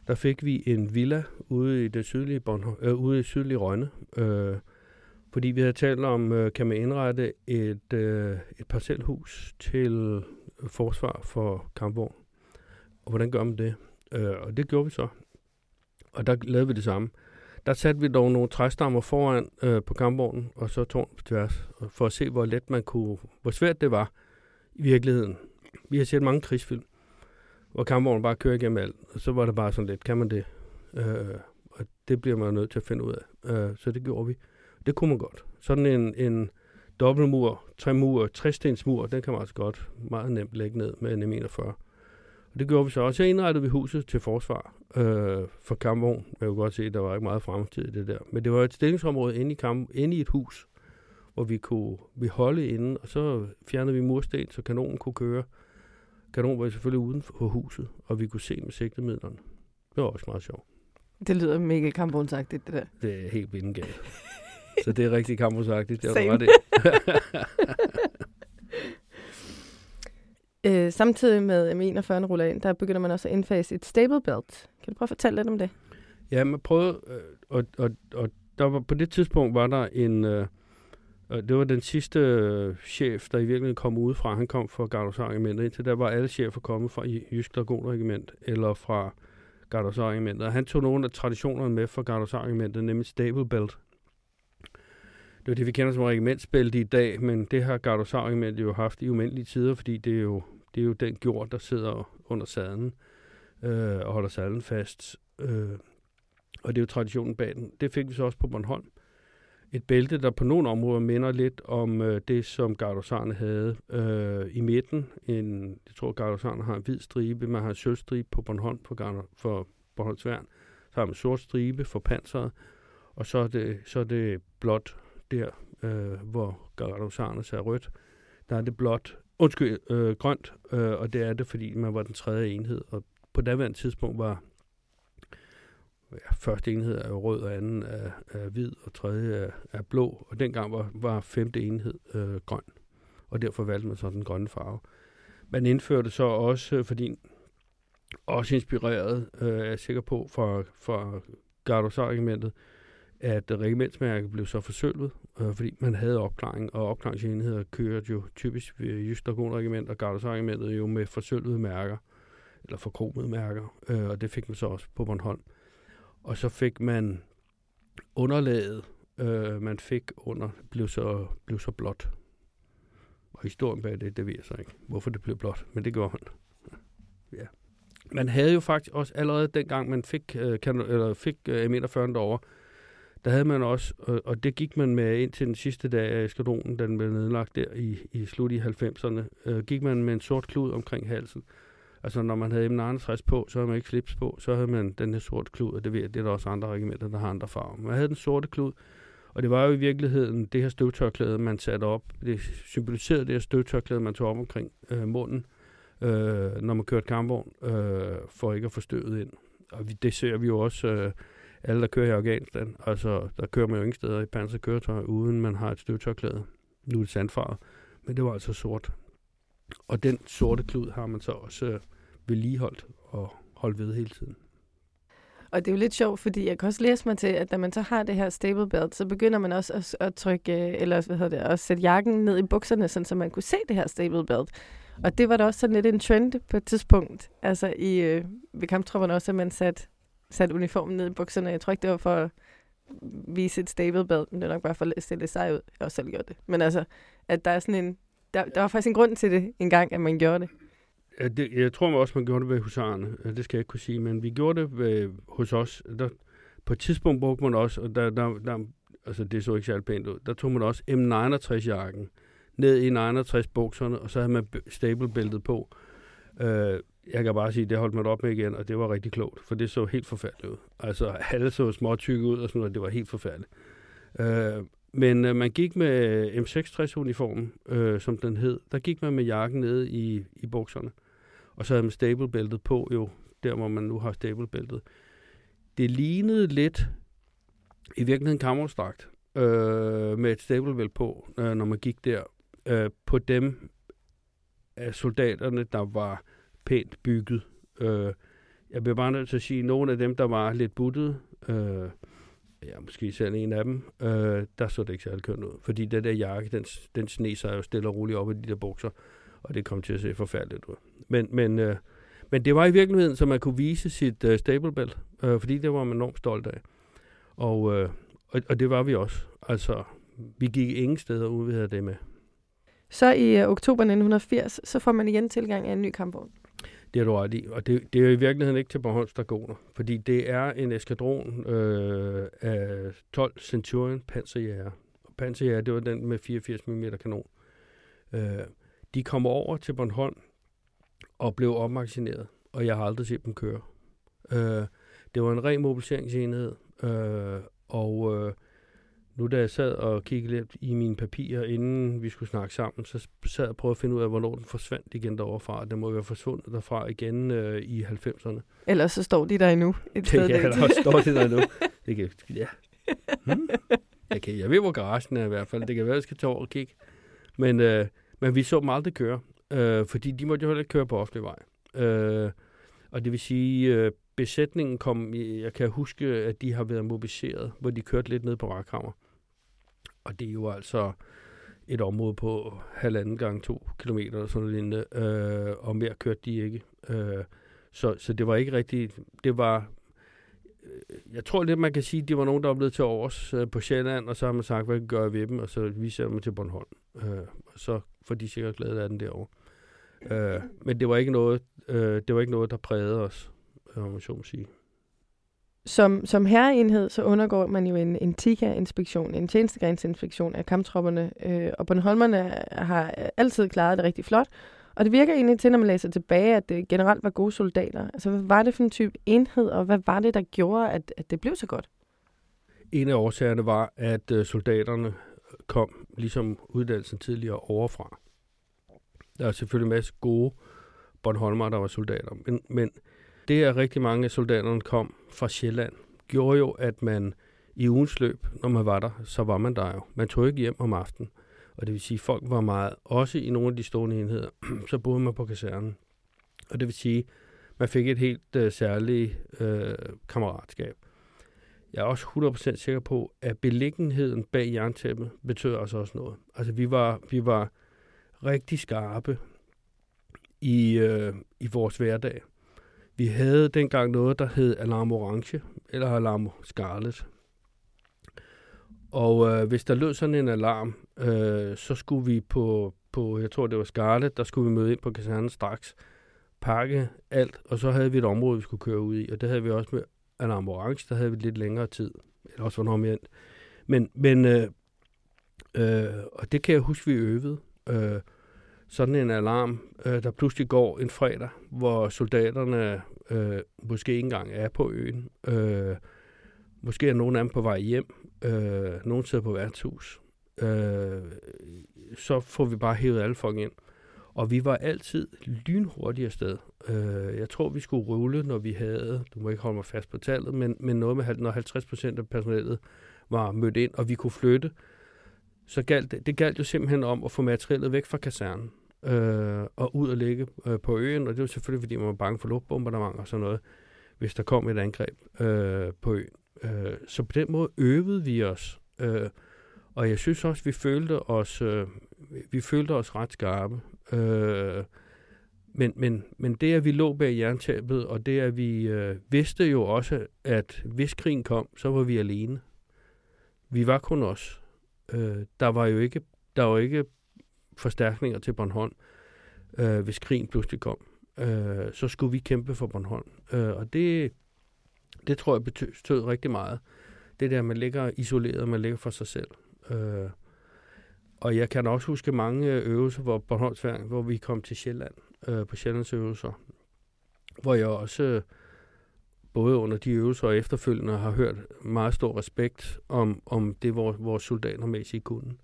der fik vi en villa ude i det sydlige, Bornholm, øh, ude i sydlige Rønne. Øh, fordi vi havde talt om, øh, kan man indrette et, øh, et parcelhus til forsvar for kampvogn. Og hvordan gør man det? Øh, og det gjorde vi så. Og der lavede vi det samme. Der satte vi dog nogle træstammer foran øh, på kampvognen, og så tårn på tværs, for at se, hvor let man kunne, hvor svært det var i virkeligheden. Vi har set mange krigsfilm, hvor kampvognen bare kører igennem alt, og så var det bare sådan lidt, kan man det? Øh, og det bliver man nødt til at finde ud af. Øh, så det gjorde vi. Det kunne man godt. Sådan en, en dobbeltmur, tremur, træstensmur, den kan man altså godt meget nemt lægge ned med en M41. Og det gjorde vi så. Og så indrettede vi huset til forsvar øh, for kampvogn. Jeg kunne godt se, at der var ikke meget fremtid i det der. Men det var et stillingsområde inde i, kamp, inde i et hus, hvor vi kunne vi holde inde, og så fjernede vi mursten, så kanonen kunne køre. Kanonen var selvfølgelig uden for huset, og vi kunne se med sigtemidlerne. Det var også meget sjovt. Det lyder mega kampvognsagtigt, det der. Det er helt vindengalt. så det er rigtig kampvognsagtigt. Det var det. Øh, samtidig med M41 ruller ind, der begynder man også at indfase et stable belt. Kan du prøve at fortælle lidt om det? Ja, man prøvede, øh, og, og, og der var, på det tidspunkt var der en, øh, det var den sidste øh, chef, der i virkeligheden kom udefra. Han kom fra Gardosarregimentet. Indtil der var alle chefer kommet fra Jysk Dragonregiment eller fra Gardosarregimentet. Og han tog nogle af traditionerne med fra Gardosarregimentet, nemlig stable belt. Det er det, vi kender som regimentsbælte i dag, men det har Gardosarregimentet jo haft i umindelige tider, fordi det er jo, det er jo den gjort, der sidder under sadlen øh, og holder sadlen fast. Øh, og det er jo traditionen bag den. Det fik vi så også på Bornholm. Et bælte, der på nogle områder minder lidt om øh, det, som Gardosarne havde øh, i midten. En, jeg tror, Gardosarne har en hvid stribe, man har en sølvstribe på Bornholm for, Gardo, for Bornholmsværn. Så har man en sort stribe for panseret, og så er det, så er det blåt der, øh, hvor Gardosarnes er rødt, der er det blot, undskyld, øh, grønt, øh, og det er det, fordi man var den tredje enhed, og på daværende tidspunkt var ja, første enhed er rød, og anden er, er hvid, og tredje er, er blå, og dengang var, var femte enhed øh, grøn, og derfor valgte man så den grønne farve. Man indførte så også, øh, fordi også inspireret, øh, er jeg sikker på, fra, fra Gardosar-regimentet, at regimentsmærket blev så forsølvet, øh, fordi man havde opklaring, og opklaringsenheder kørte jo typisk ved Jysk Dragonregiment og Gardesregimentet jo med forsølvede mærker, eller forkromede mærker, øh, og det fik man så også på Bornholm. Og så fik man underlaget, øh, man fik under, blev så, blev så blåt. Og historien bag det, det ved jeg så ikke, hvorfor det blev blåt, men det gjorde han. Ja. Man havde jo faktisk også allerede dengang, man fik, øh, kan, eller fik øh, M41 derovre, der havde man også, og, og det gik man med ind til den sidste dag af eskadronen, den blev nedlagt der i, i slut i 90'erne, øh, gik man med en sort klud omkring halsen. Altså når man havde M69 på, så havde man ikke slips på, så havde man den her sorte klud, og det, ved, det er der også andre regimenter, der har andre farver. Man havde den sorte klud, og det var jo i virkeligheden det her støvtørklæde, man satte op. Det symboliserede det her støvtørklæde, man tog op omkring øh, munden, øh, når man kørte kampvogn, øh, for ikke at få støvet ind. Og vi, det ser vi jo også... Øh, alle, der kører i Afghanistan, altså der kører man jo ingen steder i panserkøretøj, uden man har et støvtørklæde. Nu er det sandfarvet, men det var altså sort. Og den sorte klud har man så også øh, vedligeholdt og holdt ved hele tiden. Og det er jo lidt sjovt, fordi jeg kan også læse mig til, at når man så har det her stable belt, så begynder man også at, at trykke, øh, eller hvad hedder det, at sætte jakken ned i bukserne, sådan, så man kunne se det her stable belt. Og det var da også sådan lidt en trend på et tidspunkt, altså i, øh, ved kamptropperne også, at man satte sat uniformen ned i bukserne. Jeg tror ikke, det var for at vise et stable belt, men det er nok bare for at stille det sej ud. Jeg har også selv gjort det. Men altså, at der er sådan en... Der, der var faktisk en grund til det engang, at man gjorde det. Ja, det jeg tror også, man gjorde det ved husarerne. Det skal jeg ikke kunne sige, men vi gjorde det ved, hos os. Der, på et tidspunkt brugte man også, og der, der, der, altså det så ikke særlig pænt ud, der tog man også M69-jakken ned i 69 bukserne, og så havde man stablebæltet på. Øh, jeg kan bare sige, at det holdt mig op med igen, og det var rigtig klogt, for det så helt forfærdeligt ud. Altså, alle så små tykke ud, og sådan noget, det var helt forfærdeligt. Øh, men øh, man gik med øh, M66-uniformen, øh, som den hed, der gik man med jakken nede i, i bukserne, og så havde man stablebæltet på, jo, der hvor man nu har stablebæltet. Det lignede lidt, i virkeligheden kammerstrakt, øh, med et stablebælt på, øh, når man gik der. Øh, på dem af soldaterne, der var pænt bygget. Øh, jeg bliver bare nødt til at sige, at nogle af dem, der var lidt buttede, øh, ja, måske selv en af dem, øh, der så det ikke særlig kønt ud. Fordi den der jakke, den, den sne sig jo stille og roligt op i de der bukser, og det kom til at se forfærdeligt ud. Men, men, øh, men det var i virkeligheden, så man kunne vise sit øh, stable belt, øh, fordi det var man enormt stolt af. Og, øh, og, og det var vi også. Altså, vi gik ingen steder ud, vi havde det med. Så i øh, oktober 1980, så får man igen tilgang af en ny kampvogn. Det er du ret i, og det, det er i virkeligheden ikke til Bornholms Dragoner, fordi det er en eskadron øh, af 12 Centurion panserjæger. Panserjæger, det var den med 84 mm kanon. Øh, de kommer over til Bornholm og blev opmagasineret, og jeg har aldrig set dem køre. Øh, det var en ren mobiliseringsenhed, øh, og øh, nu da jeg sad og kiggede lidt i mine papirer, inden vi skulle snakke sammen, så sad jeg og prøvede at finde ud af, hvornår den forsvandt igen deroverfra. Den må være forsvundet derfra igen øh, i 90'erne. Ellers så står de der endnu. Et sted, ja, ellers står de der endnu. Det kan, ja. Hmm. Okay, jeg ved, hvor garagen er i hvert fald. Det kan være, at jeg skal tage over og kigge. Men, øh, men vi så dem aldrig køre, øh, fordi de måtte jo heller ikke køre på offentlig vej. Øh, og det vil sige, øh, besætningen kom, jeg kan huske, at de har været mobiliseret, hvor de kørte lidt ned på Rakhammer. Og det er jo altså et område på halvanden gang to kilometer eller sådan noget lignende, øh, og mere kørte de ikke. Øh, så, så det var ikke rigtigt, det var, øh, jeg tror lidt, man kan sige, at det var nogen, der var blevet til overs øh, på Sjælland, og så har man sagt, hvad kan gøre ved dem, og så viser dem til Bornholm. Øh, og så får de sikkert glæde af den derovre. Øh, men det var ikke noget, øh, det var ikke noget, der prægede os, øh, om man så må sige. Som, som herreenhed, så undergår man jo en, en TIKA-inspektion, en tjenestegrensinspektion af kamptropperne, øh, og Bornholmerne har altid klaret det rigtig flot. Og det virker egentlig til, når man læser tilbage, at det generelt var gode soldater. Altså, hvad var det for en type enhed, og hvad var det, der gjorde, at, at det blev så godt? En af årsagerne var, at øh, soldaterne kom, ligesom uddannelsen tidligere, overfra. Der er selvfølgelig en masse gode Bornholmer, der var soldater, men, men det, at rigtig mange af soldaterne kom fra Sjælland, gjorde jo, at man i ugens løb, når man var der, så var man der jo. Man tog ikke hjem om aftenen. Og det vil sige, at folk var meget, også i nogle af de stående enheder, så boede man på kasernen. Og det vil sige, man fik et helt uh, særligt uh, kammeratskab. Jeg er også 100% sikker på, at beliggenheden bag jerntæppet betød altså også noget. Altså vi var, vi var rigtig skarpe i, uh, i vores hverdag. Vi havde dengang noget, der hed Alarm Orange, eller Alarm Scarlet. Og øh, hvis der lød sådan en alarm, øh, så skulle vi på, på, jeg tror det var Scarlet, der skulle vi møde ind på kasernen straks, pakke alt, og så havde vi et område, vi skulle køre ud i, og det havde vi også med Alarm Orange, der havde vi lidt længere tid, eller også var mere Men, men øh, øh, og det kan jeg huske, vi øvede. Øh, sådan en alarm, øh, der pludselig går en fredag, hvor soldaterne øh, måske ikke engang er på øen. Øh, måske er nogen af dem på vej hjem. Øh, nogen sidder på værtshus. Øh, så får vi bare hævet alle folk ind. Og vi var altid lynhurtige afsted. Øh, jeg tror, vi skulle rulle, når vi havde, du må ikke holde mig fast på tallet, men, men noget med, når 50 procent af personalet var mødt ind, og vi kunne flytte, så galt det, det galt jo simpelthen om at få materialet væk fra kasernen øh, og ud og ligge øh, på øen, og det var selvfølgelig, fordi man var bange for luftbombardement og sådan noget, hvis der kom et angreb øh, på øen. Øh, så på den måde øvede vi os, øh, og jeg synes også, vi følte os, øh, vi følte os ret skarpe. Øh, men, men, men det, at vi lå bag jerntæppet, og det, at vi øh, vidste jo også, at hvis krigen kom, så var vi alene. Vi var kun os. Øh, der var jo ikke, der var ikke forstærkninger til Bornholm, øh, hvis krigen pludselig kom. Øh, så skulle vi kæmpe for Bornholm. Øh, og det, det tror jeg betød rigtig meget. Det der, man ligger isoleret, man ligger for sig selv. Øh, og jeg kan også huske mange øvelser, hvor Bornholmsværn, hvor vi kom til Sjælland, øh, på Sjællands øvelser, hvor jeg også øh, både under de øvelser og efterfølgende har hørt meget stor respekt om, om det, vores, vores soldater mæssigt kunne.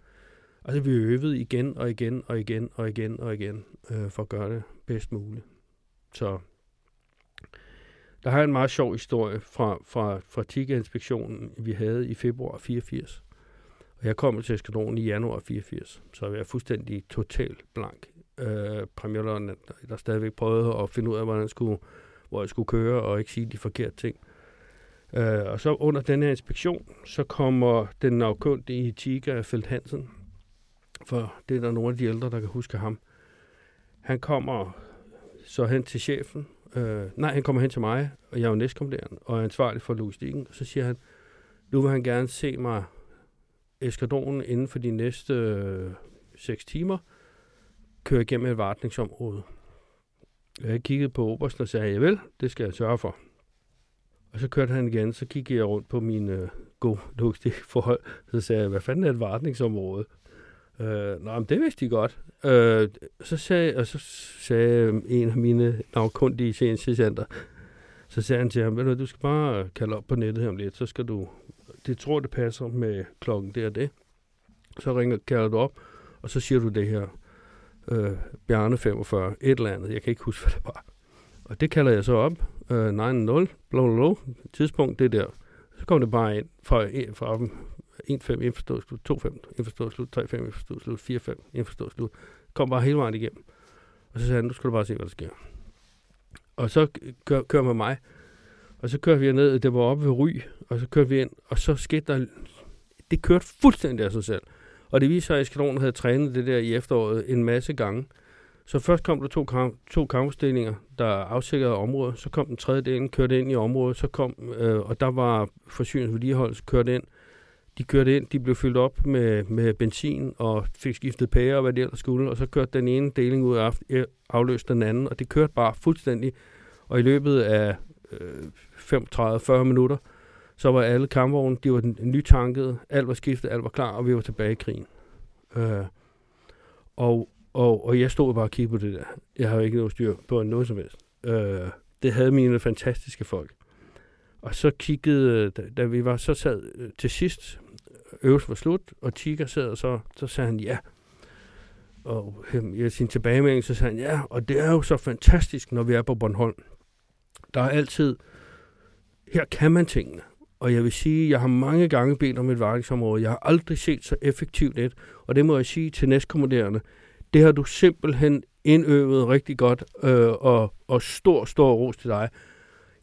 Altså vi øvede igen og igen og igen og igen og igen øh, for at gøre det bedst muligt. Så der har en meget sjov historie fra, fra, fra TIGA-inspektionen, vi havde i februar 84. Og jeg kom til eskadronen i januar 84, så jeg var fuldstændig totalt blank øh, premierløjtnant, der stadigvæk prøvede at finde ud af, hvordan skulle, hvor jeg skulle køre, og ikke sige de forkerte ting. Øh, og så under den her inspektion, så kommer den navkundige Tiga Felt Hansen, for det er der nogle af de ældre, der kan huske ham. Han kommer så hen til chefen, øh, nej, han kommer hen til mig, og jeg er jo næstkommanderende, og er ansvarlig for logistikken, og så siger han, nu vil han gerne se mig eskadronen inden for de næste øh, 6 timer, køre igennem et vartningsområde. Jeg kiggede på Obersten og sagde, ja vel, det skal jeg sørge for. Og så kørte han igen, så kiggede jeg rundt på mine øh, gode forhold. Så sagde jeg, hvad fanden er et vartningsområde? Øh, nå, men det vidste de godt. Øh, så sagde, og så sagde øh, en af mine navnkundige tjenestesenter, så sagde han til ham, du, du skal bare kalde op på nettet her om lidt, så skal du, det tror det passer med klokken det og det. Så ringer, kalder du op, og så siger du det her, øh, Bjarne 45, et eller andet, jeg kan ikke huske, hvad det var. Og det kalder jeg så op, øh, 9-0, bla bla bla, tidspunkt, det der. Så kom det bare ind fra, fra 1-5, indforstået slut, 2-5, indforstået slut, 3-5, indforstået slut, 4-5, indforstået slut. Kom bare hele vejen igennem. Og så sagde han, nu skal du bare se, hvad der sker. Og så kører, kører med mig, og så kører vi ned, det var oppe ved Ry, og så kører vi ind, og så skete der, det kørte fuldstændig af sig selv. Og det viser sig, at eskadronen havde trænet det der i efteråret en masse gange. Så først kom der to, kamp, to kampstillinger, der afsikrede området. Så kom den tredje del, kørte ind i området. Så kom, øh, og der var forsyningsvedligeholdelse kørt ind. De kørte ind, de blev fyldt op med, med benzin og fik skiftet pære og hvad det ellers skulle. Og så kørte den ene deling ud af øh, afløste den anden. Og det kørte bare fuldstændig. Og i løbet af øh, 35-40 minutter, så var alle kampvogne, de var nytanket, alt var skiftet, alt var klar, og vi var tilbage i krigen. Øh, og, og, og jeg stod bare og kiggede på det der. Jeg havde ikke noget styr på noget som helst. Øh, det havde mine fantastiske folk. Og så kiggede, da, da vi var så sad øh, til sidst, øvelsen var slut, og Tigger sad, og så, så sagde han ja. Og øh, i sin tilbagemelding, så sagde han ja, og det er jo så fantastisk, når vi er på Bornholm. Der er altid, her kan man tingene. Og jeg vil sige, jeg har mange gange bedt om et varningsområde. Jeg har aldrig set så effektivt et. Og det må jeg sige til næstkommanderende. Det har du simpelthen indøvet rigtig godt. Øh, og, og stor, stor ros til dig.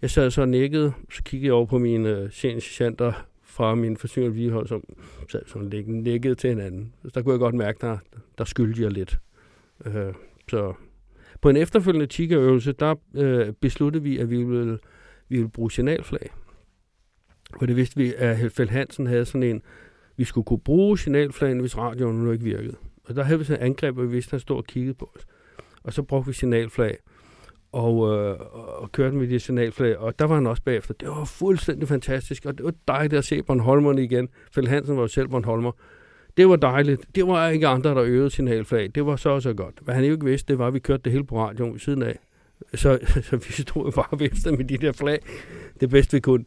Jeg sad så og nikkede. Så kiggede jeg over på mine øh, sergeanter fra min forsyning vedhold, som sad sådan og nikkede til hinanden. Så der kunne jeg godt mærke, der, der skyldte jeg lidt. Øh, så på en efterfølgende tiggerøvelse, der øh, besluttede vi, at vi ville, vi ville bruge signalflag. For det vidste vi, at Helfeld Hansen havde sådan en, vi skulle kunne bruge signalflagen, hvis radioen nu ikke virkede. Og der havde vi sådan et angreb, og vi vidste, at han stod og kiggede på os. Og så brugte vi signalflag, og, øh, og kørte med det signalflag, og der var han også bagefter. Det var fuldstændig fantastisk, og det var dejligt at se Bornholmerne igen. Fæld Hansen var jo selv Bornholmer. Det var dejligt. Det var ikke andre, der øvede signalflag. Det var så så godt. Hvad han ikke vidste, det var, at vi kørte det hele på radioen siden af. Så, så vi stod bare og med de der flag. Det bedste vi kunne.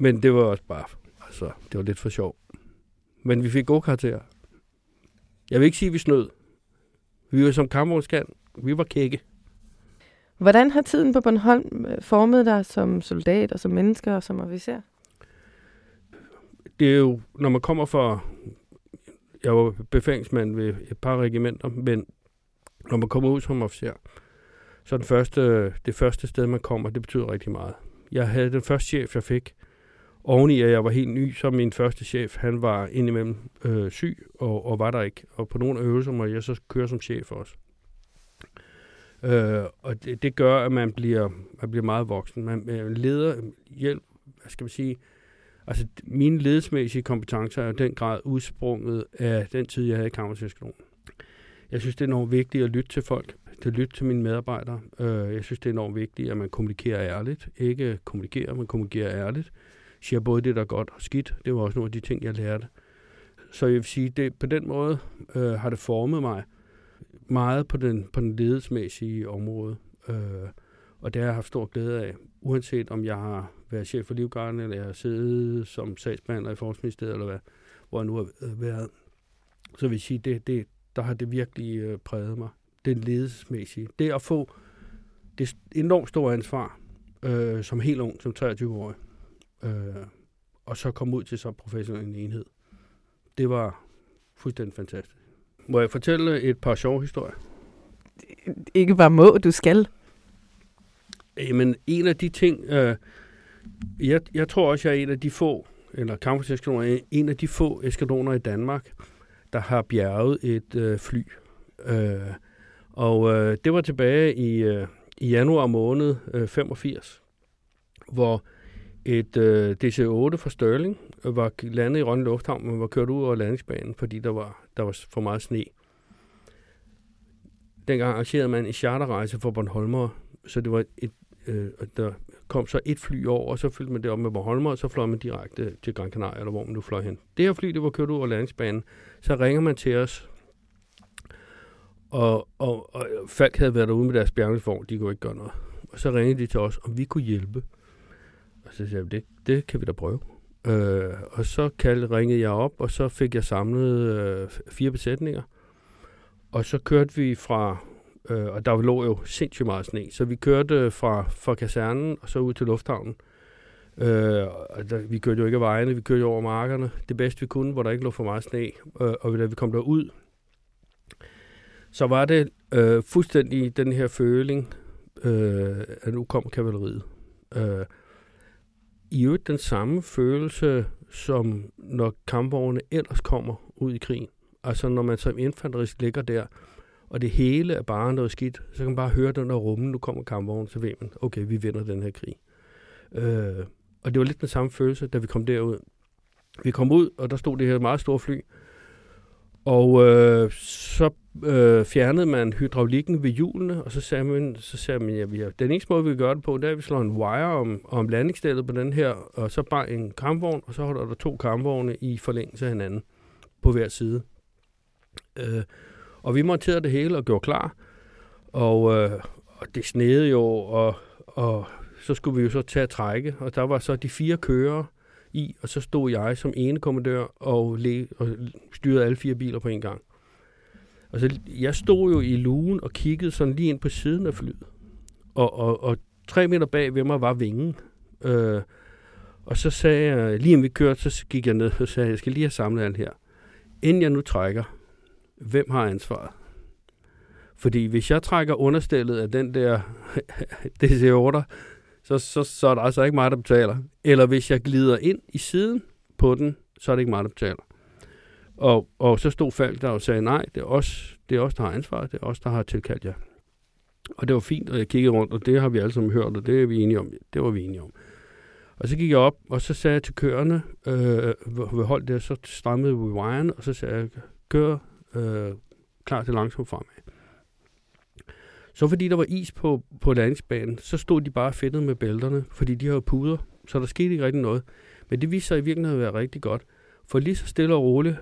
Men det var også bare, altså, det var lidt for sjov. Men vi fik gode karakterer. Jeg vil ikke sige, at vi snød. Vi var som kammerskan. Vi var kække. Hvordan har tiden på Bornholm øh, formet dig som soldat og som menneske og som officer? Det er jo, når man kommer fra... Jeg var befalingsmand ved et par regimenter, men når man kommer ud som officer, så den første, det første sted, man kommer, det betyder rigtig meget. Jeg havde den første chef, jeg fik, oveni at jeg var helt ny, så min første chef, han var indimellem øh, syg og, og var der ikke. Og på nogle øvelser må jeg så køre som chef også. Øh, og det, det gør, at man bliver, man bliver meget voksen. Man, man leder hjælp, hvad skal man sige, altså mine ledelsesmæssige kompetencer er i den grad udsprunget af den tid, jeg havde i kammerselskabet. Jeg synes, det er enormt vigtigt at lytte til folk, at lytte til mine medarbejdere. Øh, jeg synes, det er enormt vigtigt, at man kommunikerer ærligt. Ikke kommunikerer, men kommunikerer ærligt. Siger både det, der er godt og skidt. Det var også nogle af de ting, jeg lærte. Så jeg vil sige, det, på den måde øh, har det formet mig meget på den, på den ledelsesmæssige område. Øh, og det har jeg haft stor glæde af, uanset om jeg har været chef for Livgarden, eller jeg har siddet som sagsbehandler i Forskningsministeriet, eller hvad, hvor jeg nu har øh, været. Så vil jeg sige, det, det, der har det virkelig øh, præget mig. Det ledelsesmæssige. Det at få det enormt store ansvar, øh, som helt ung, som 23-årig, øh, og så komme ud til så professionel en enhed. Det var fuldstændig fantastisk. Må jeg fortælle et par sjove historier? ikke bare må, du skal. Jamen, en af de ting, øh, jeg, jeg tror også, jeg er en af de få, eller kampflyeskadroner, en af de få eskadroner i Danmark, der har bjerget et øh, fly. Øh, og øh, det var tilbage i, øh, i januar måned øh, 85, hvor et øh, DC-8 fra Stirling var landet i Rønne Lufthavn, men var kørt ud over landingsbanen, fordi der var, der var for meget sne. Dengang arrangerede man en charterrejse for Bornholmer, så det var et, øh, der kom så et fly over, og så fyldte man det op med Bornholmer, og så fløj man direkte til Gran Canaria, eller hvor man nu fløj hen. Det her fly, det var kørt ud over landingsbanen. Så ringer man til os, og, og, og folk havde været derude med deres bjergningsvogn, de kunne ikke gøre noget. Og så ringede de til os, om vi kunne hjælpe. Og så sagde jeg, det, det kan vi da prøve. Øh, og så kaldte, ringede jeg op, og så fik jeg samlet øh, fire besætninger. Og så kørte vi fra, øh, og der lå jo sindssygt meget sne, så vi kørte øh, fra, fra kasernen og så ud til lufthavnen. Øh, og der, vi kørte jo ikke af vejene, vi kørte jo over markerne. Det bedste vi kunne, hvor der ikke lå for meget sne. Øh, og da vi kom derud, så var det øh, fuldstændig den her føling, øh, at nu kom kavaleriet. Øh, i øvrigt den samme følelse, som når kampvogne ellers kommer ud i krigen. Altså når man som infanterist ligger der, og det hele er bare noget skidt, så kan man bare høre den der rummen, nu kommer kampvognen, så ved man, okay, vi vinder den her krig. Øh, og det var lidt den samme følelse, da vi kom derud. Vi kom ud, og der stod det her meget store fly, og øh, så øh, fjernede man hydraulikken ved hjulene, og så sagde man, så sagde man ja, vi har, den eneste måde, vi kan gøre det på, det er, at vi slår en wire om, om landingsstedet på den her, og så bare en kampvogn, og så holder der to kampvogne i forlængelse af hinanden på hver side. Øh, og vi monterede det hele og gjorde klar, og, øh, og det snede jo, og, og så skulle vi jo så tage at trække, og der var så de fire kører i, og så stod jeg som ene kommandør og, le, og styrede alle fire biler på en gang. Og så, jeg stod jo i lugen og kiggede sådan lige ind på siden af flyet. Og, og, og tre meter bag ved mig var vingen. Øh, og så sagde jeg, lige inden vi kørte, så gik jeg ned og sagde, jeg skal lige have samlet alt her. Inden jeg nu trækker, hvem har ansvaret? Fordi hvis jeg trækker understillet af den der DC-8, så, så, så er der altså ikke mig, der betaler. Eller hvis jeg glider ind i siden på den, så er det ikke mig, der betaler. Og, og så stod Falk der og sagde, nej, det er, os, det er os, der har ansvaret, det er os, der har tilkaldt jer. Og det var fint, og jeg kiggede rundt, og det har vi alle sammen hørt, og det er vi enige om. Det var vi enige om. Og så gik jeg op, og så sagde jeg til kørende, øh, ved hold der, så strammede vi wiren, og så sagde jeg, kør øh, klar til langsomt fremad. Så fordi der var is på, på landingsbanen, så stod de bare fedtet med bælterne, fordi de havde puder, så der skete ikke rigtig noget. Men det viste sig i virkeligheden at være rigtig godt. For lige så stille og roligt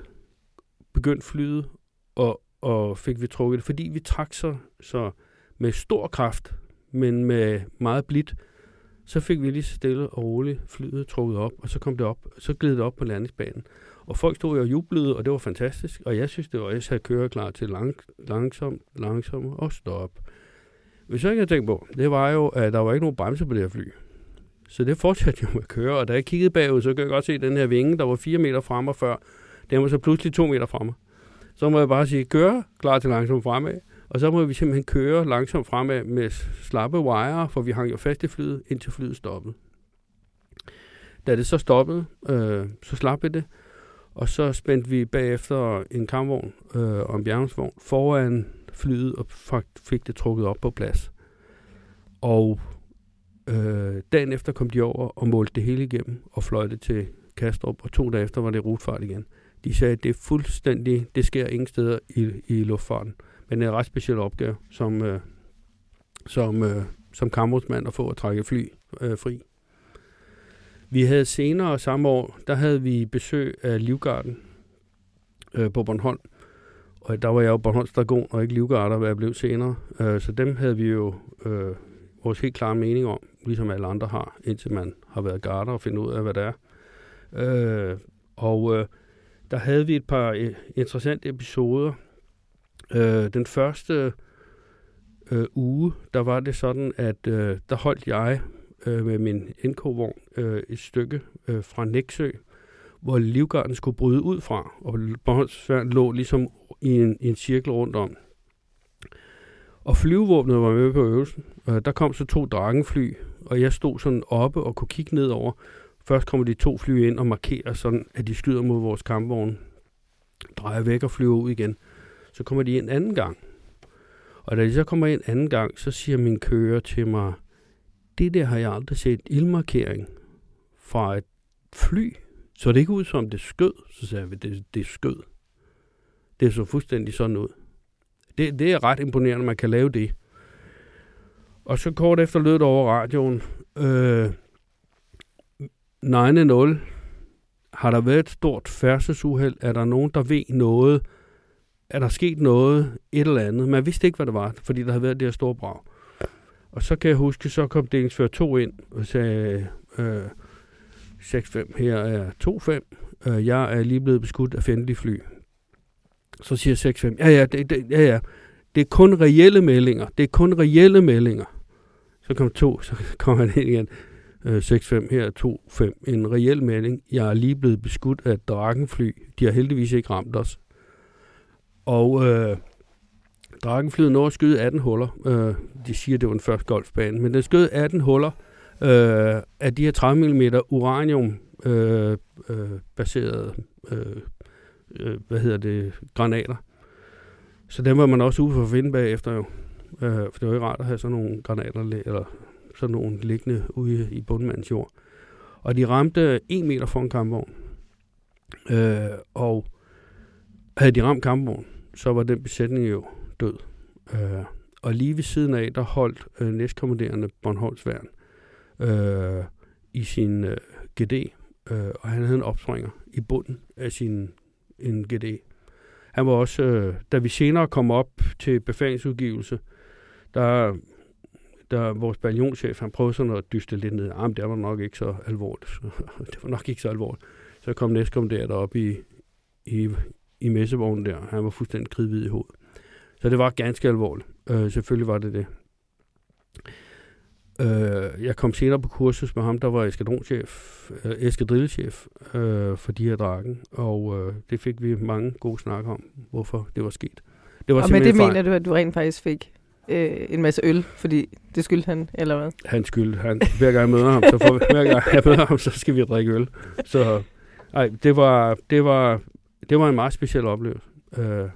begyndte flyet, og, og fik vi trukket det, fordi vi trak så, så med stor kraft, men med meget blidt, så fik vi lige så stille og roligt flyet trukket op, og så kom det op, så gled det op på landingsbanen. Og folk stod og jublede, og det var fantastisk, og jeg synes, det var, at jeg kører klar til lang, langsomt, langsomt og stop. Hvis jeg ikke havde tænkt på, det var jo, at der var ikke nogen bremse på det her fly. Så det fortsatte jo med at køre, og da jeg kiggede bagud, så kunne jeg godt se den her vinge, der var 4 meter fremme før. Den var så pludselig 2 meter fremme. Så må jeg bare sige, køre, klar til langsomt fremad. Og så må vi simpelthen køre langsomt fremad med slappe wire, for vi hang jo fast i flyet, indtil flyet stoppede. Da det så stoppede, øh, så slap vi det, og så spændte vi bagefter en kampvogn øh, og en bjergensvogn foran flyet og fik det trukket op på plads. Og øh, dagen efter kom de over og målte det hele igennem og fløj det til Kastrup, og to dage efter var det rutfart igen. De sagde, at det er fuldstændig, det sker ingen steder i, i luftfarten. Men det er en ret speciel opgave, som, øh, som, øh, som kamprådsmand at få at trække fly øh, fri. Vi havde senere samme år, der havde vi besøg af Livgarden øh, på Bornholm. Og der var jeg jo Bornholms Dragon og ikke Livgarder, hvad jeg blev senere. Øh, så dem havde vi jo øh, vores helt klare mening om, ligesom alle andre har, indtil man har været garder og finde ud af, hvad det er. Øh, og øh, der havde vi et par øh, interessante episoder. Øh, den første øh, uge, der var det sådan, at øh, der holdt jeg øh, med min NK-vogn øh, et stykke øh, fra Næksø, hvor livgarden skulle bryde ud fra, og Bornholmsfærden lå ligesom i en, i en cirkel rundt om. Og flyvevåbnet var med på øvelsen. Øh, der kom så to dragefly, og jeg stod sådan oppe og kunne kigge nedover. Først kommer de to fly ind og markerer sådan, at de skyder mod vores kampvogn. Drejer væk og flyver ud igen. Så kommer de ind anden gang. Og da de så kommer ind anden gang, så siger min kører til mig, det der har jeg aldrig set ildmarkering fra et fly. Så det ikke ud som det skød. Så sagde jeg, det, det skød. Det så fuldstændig sådan ud. Det, det er ret imponerende, at man kan lave det. Og så kort efter lød det over radioen. Øh, 9-0. Har der været et stort færdselsuheld? Er der nogen, der ved noget? Er der sket noget? Et eller andet? Man vidste ikke, hvad det var, fordi der havde været det her store brag. Og så kan jeg huske, så kom delingsfører 2 ind og sagde, øh, 6-5, her er 2-5. Øh, jeg er lige blevet beskudt af fjendtlige fly. Så siger 6-5, ja ja, det, det, ja ja, det er kun reelle meldinger. Det er kun reelle meldinger. Så kom to, så kom han ind igen. Øh, 6-5, her 2-5. En reel melding. Jeg er lige blevet beskudt af et drakenfly. De har heldigvis ikke ramt os. Og øh, drakenflyet når at skyde 18 huller. Øh, de siger, det var den første golfbane. Men den skød 18 huller øh, af de her 30 mm uranium øh, øh, baserede øh, øh, hvad hedder det, granater. Så dem var man også ude for at finde bagefter jo. Øh, for det var ikke rart at have sådan nogle granater, eller sådan nogle liggende ude i bundmandens jord. Og de ramte en meter fra en kampvogn. Øh, og havde de ramt kampvogn, så var den besætning jo død. Øh, og lige ved siden af, der holdt øh, næstkommanderende Bornholmsværn øh, i sin øh, GD, øh, og han havde en opspringer i bunden af sin en GD. Han var også, øh, da vi senere kom op til befalingsudgivelse, der, der vores bataljonschef, han prøvede sådan at dyste lidt ned. Ah, det var nok ikke så alvorligt. det var nok ikke så alvorligt. Så kom næstkom der deroppe i, i, i messevognen der. Han var fuldstændig kridhvid i hovedet. Så det var ganske alvorligt. Øh, selvfølgelig var det det. Øh, jeg kom senere på kursus med ham, der var eskadronchef, øh, eskadrillechef øh, for de her dragen, og øh, det fik vi mange gode snakker om, hvorfor det var sket. Det var og med det mener du, at du rent faktisk fik øh, en masse øl, fordi det skyldte han, eller hvad? Han skyldte. Han, hver gang jeg møder ham, så får, hver gang jeg møder ham, så skal vi drikke øl. Så ej, det var, det var, det var en meget speciel oplevelse. Øh,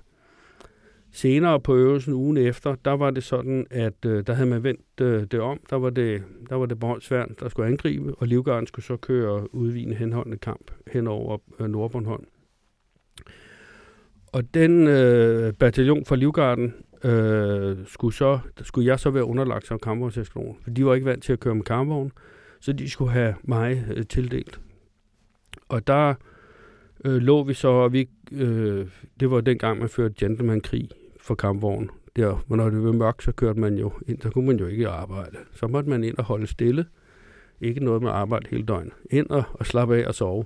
Senere på øvelsen ugen efter, der var det sådan, at øh, der havde man vendt øh, det om. Der var det, der var det Bornholmsværn, der skulle angribe, og Livgarden skulle så køre udvigende henholdende kamp hen over øh, Nordbornholm. Og den øh, bataljon fra Livgarden øh, skulle, så, skulle jeg så være underlagt som kampvognseskadron, for de var ikke vant til at køre med kampvogn, så de skulle have mig øh, tildelt. Og der øh, lå vi så, og vi, øh, det var dengang, man førte gentleman-krig for kampvognen. Der, når det var mørkt, så kørte man jo ind, så kunne man jo ikke arbejde. Så måtte man ind og holde stille. Ikke noget med arbejde hele døgnet. Ind og, og slappe af og sove.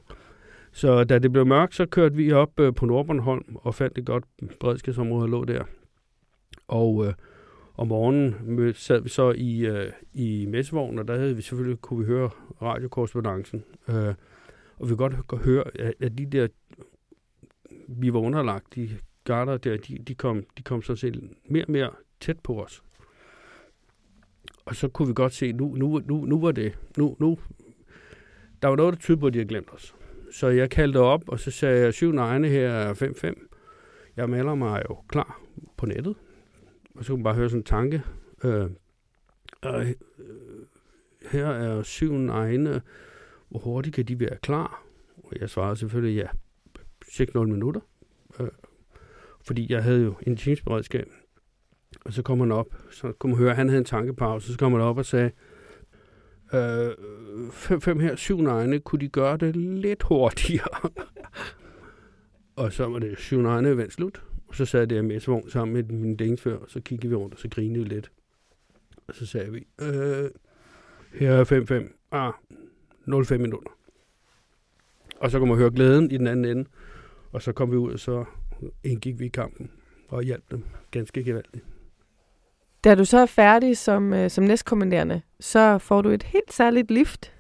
Så da det blev mørkt, så kørte vi op øh, på Nordbornholm og fandt et godt beredskabsområde, der lå der. Og øh, om morgenen mød, sad vi så i, øh, i messevognen, og der havde vi selvfølgelig, kunne vi høre radiokorrespondancen. Øh, og vi kunne godt høre, at, at de der, vi var underlagt, de garder der, de, de, kom, de kom så set mere og mere tæt på os. Og så kunne vi godt se, nu, nu, nu, nu var det, nu, nu, der var noget, der tyder på, at de havde glemt os. Så jeg kaldte op, og så sagde jeg, syv egne her er 5-5. Jeg melder mig jo klar på nettet. Og så kunne man bare høre sådan en tanke. Øh, øh, her er syv egne. Hvor hurtigt kan de være klar? Og jeg svarede selvfølgelig ja. 6-0 minutter. Øh, fordi jeg havde jo en teamsberedskab. Og så kom han op, så kunne man høre, at han havde en tankepause, så kom han op og sagde, øh, fem, fem her, syv negne, kunne de gøre det lidt hurtigere? og så var det syv negne slut. Og så sad jeg med vogn sammen med min dængsfører, og så kiggede vi rundt, og så grinede vi lidt. Og så sagde vi, øh, her er 5-5, ah, 0-5 minutter. Og så kunne man høre glæden i den anden ende. Og så kom vi ud, og så indgik vi i kampen og hjalp dem ganske gevaldigt. Da du så er færdig som, øh, som næstkommanderende, så får du et helt særligt lift.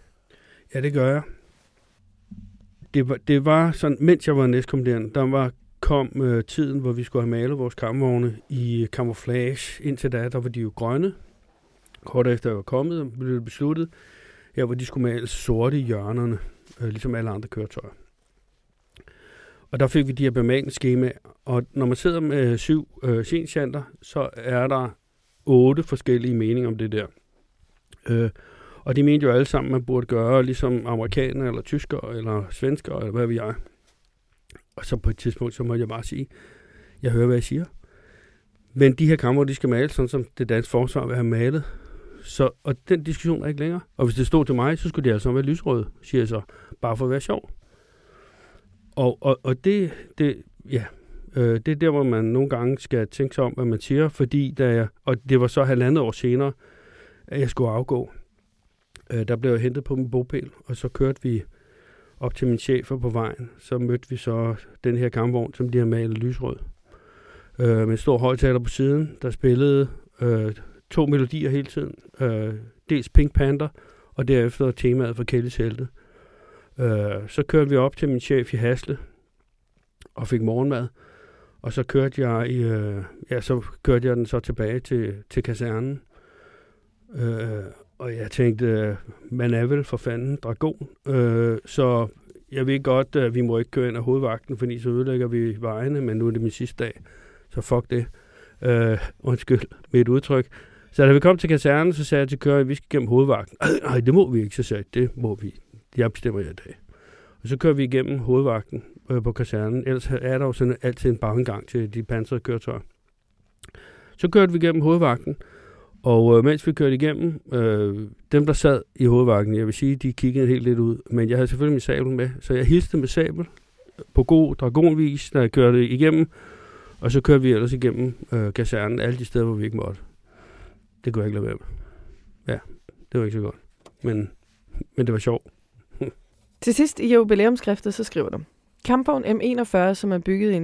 Ja, det gør jeg. Det var, det var sådan, mens jeg var næstkommanderende, der var kom øh, tiden, hvor vi skulle have malet vores kampvogne i camouflage. Indtil da, der var de jo grønne. Kort efter jeg var kommet, blev det besluttet, ja, hvor de skulle males sorte i hjørnerne, øh, ligesom alle andre køretøjer. Og der fik vi de her bemalingsskemaer, og når man sidder med syv øh, scenchanter, så er der otte forskellige meninger om det der. Øh, og de mente jo alle sammen, man burde gøre ligesom amerikanere, eller tyskere, eller svenskere, eller hvad vi er. Og så på et tidspunkt, så må jeg bare sige, jeg hører, hvad jeg siger. Men de her kammer, de skal males, sådan som det danske forsvar vil have malet. Så, og den diskussion er ikke længere. Og hvis det stod til mig, så skulle det altså være lysrøde, siger jeg så. Bare for at være sjov. Og, og, og det, det, ja, øh, det er der, hvor man nogle gange skal tænke sig om, hvad man siger, fordi da jeg, og det var så halvandet år senere, at jeg skulle afgå. Øh, der blev jeg hentet på min bogpæl, og så kørte vi op til min chef på vejen. Så mødte vi så den her kampvogn, som de har malet lysrød. Øh, med en stor højtaler på siden, der spillede øh, to melodier hele tiden. Øh, dels Pink Panther, og derefter temaet for Kellys Helte. Øh, så kørte vi op til min chef i Hasle, og fik morgenmad. Og så kørte jeg, i, øh, ja, så kørte jeg den så tilbage til, til kasernen. Øh, og jeg tænkte, øh, man er vel for fanden dragon. Øh, så jeg ved godt, at vi må ikke køre ind af hovedvagten, fordi så ødelægger vi vejene, men nu er det min sidste dag. Så fuck det. Øh, undskyld mit udtryk. Så da vi kom til kasernen, så sagde jeg til kører, at vi skal gennem hovedvagten. Nej, det må vi ikke, så sagde jeg, det må vi. Jeg bestemmer jeg i dag. Og så kører vi igennem hovedvagten øh, på kasernen. Ellers er der jo sådan altid en baggang til de pansrede køretøjer. Så kørte vi igennem hovedvagten, og øh, mens vi kørte igennem, øh, dem der sad i hovedvagten, jeg vil sige, de kiggede helt lidt ud, men jeg havde selvfølgelig min sabel med, så jeg hilste med sabel på god dragonvis, når jeg kørte igennem, og så kørte vi ellers igennem øh, kasernen, alle de steder, hvor vi ikke måtte. Det kunne jeg ikke lade være med. Ja, det var ikke så godt, men, men det var sjovt. Til sidst i jubilæumskriftet, så skriver du, Kampvogn M41, som er bygget i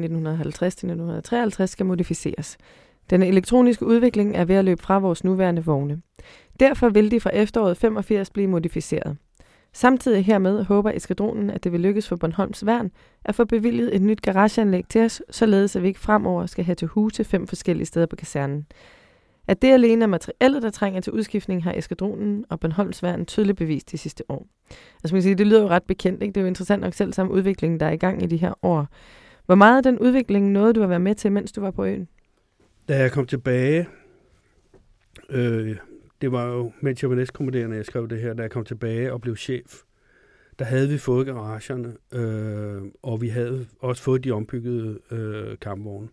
1950-1953, skal modificeres. Den elektroniske udvikling er ved at løbe fra vores nuværende vogne. Derfor vil de fra efteråret 85 blive modificeret. Samtidig hermed håber eskadronen, at det vil lykkes for Bornholms Værn at få bevilget et nyt garageanlæg til os, således at vi ikke fremover skal have til huse fem forskellige steder på kasernen. At det alene er materiellet, der trænger til udskiftning, har eskadronen og Bornholms Værn tydeligt bevist de sidste år. Altså man kan sige, det lyder jo ret bekendt, ikke? det er jo interessant nok selv samme udvikling, der er i gang i de her år. Hvor meget af den udvikling nåede du at være med til, mens du var på øen? Da jeg kom tilbage, øh, det var jo, mens jeg var næstkommanderende, jeg skrev det her, da jeg kom tilbage og blev chef, der havde vi fået garagerne, øh, og vi havde også fået de ombyggede øh, kampvogne.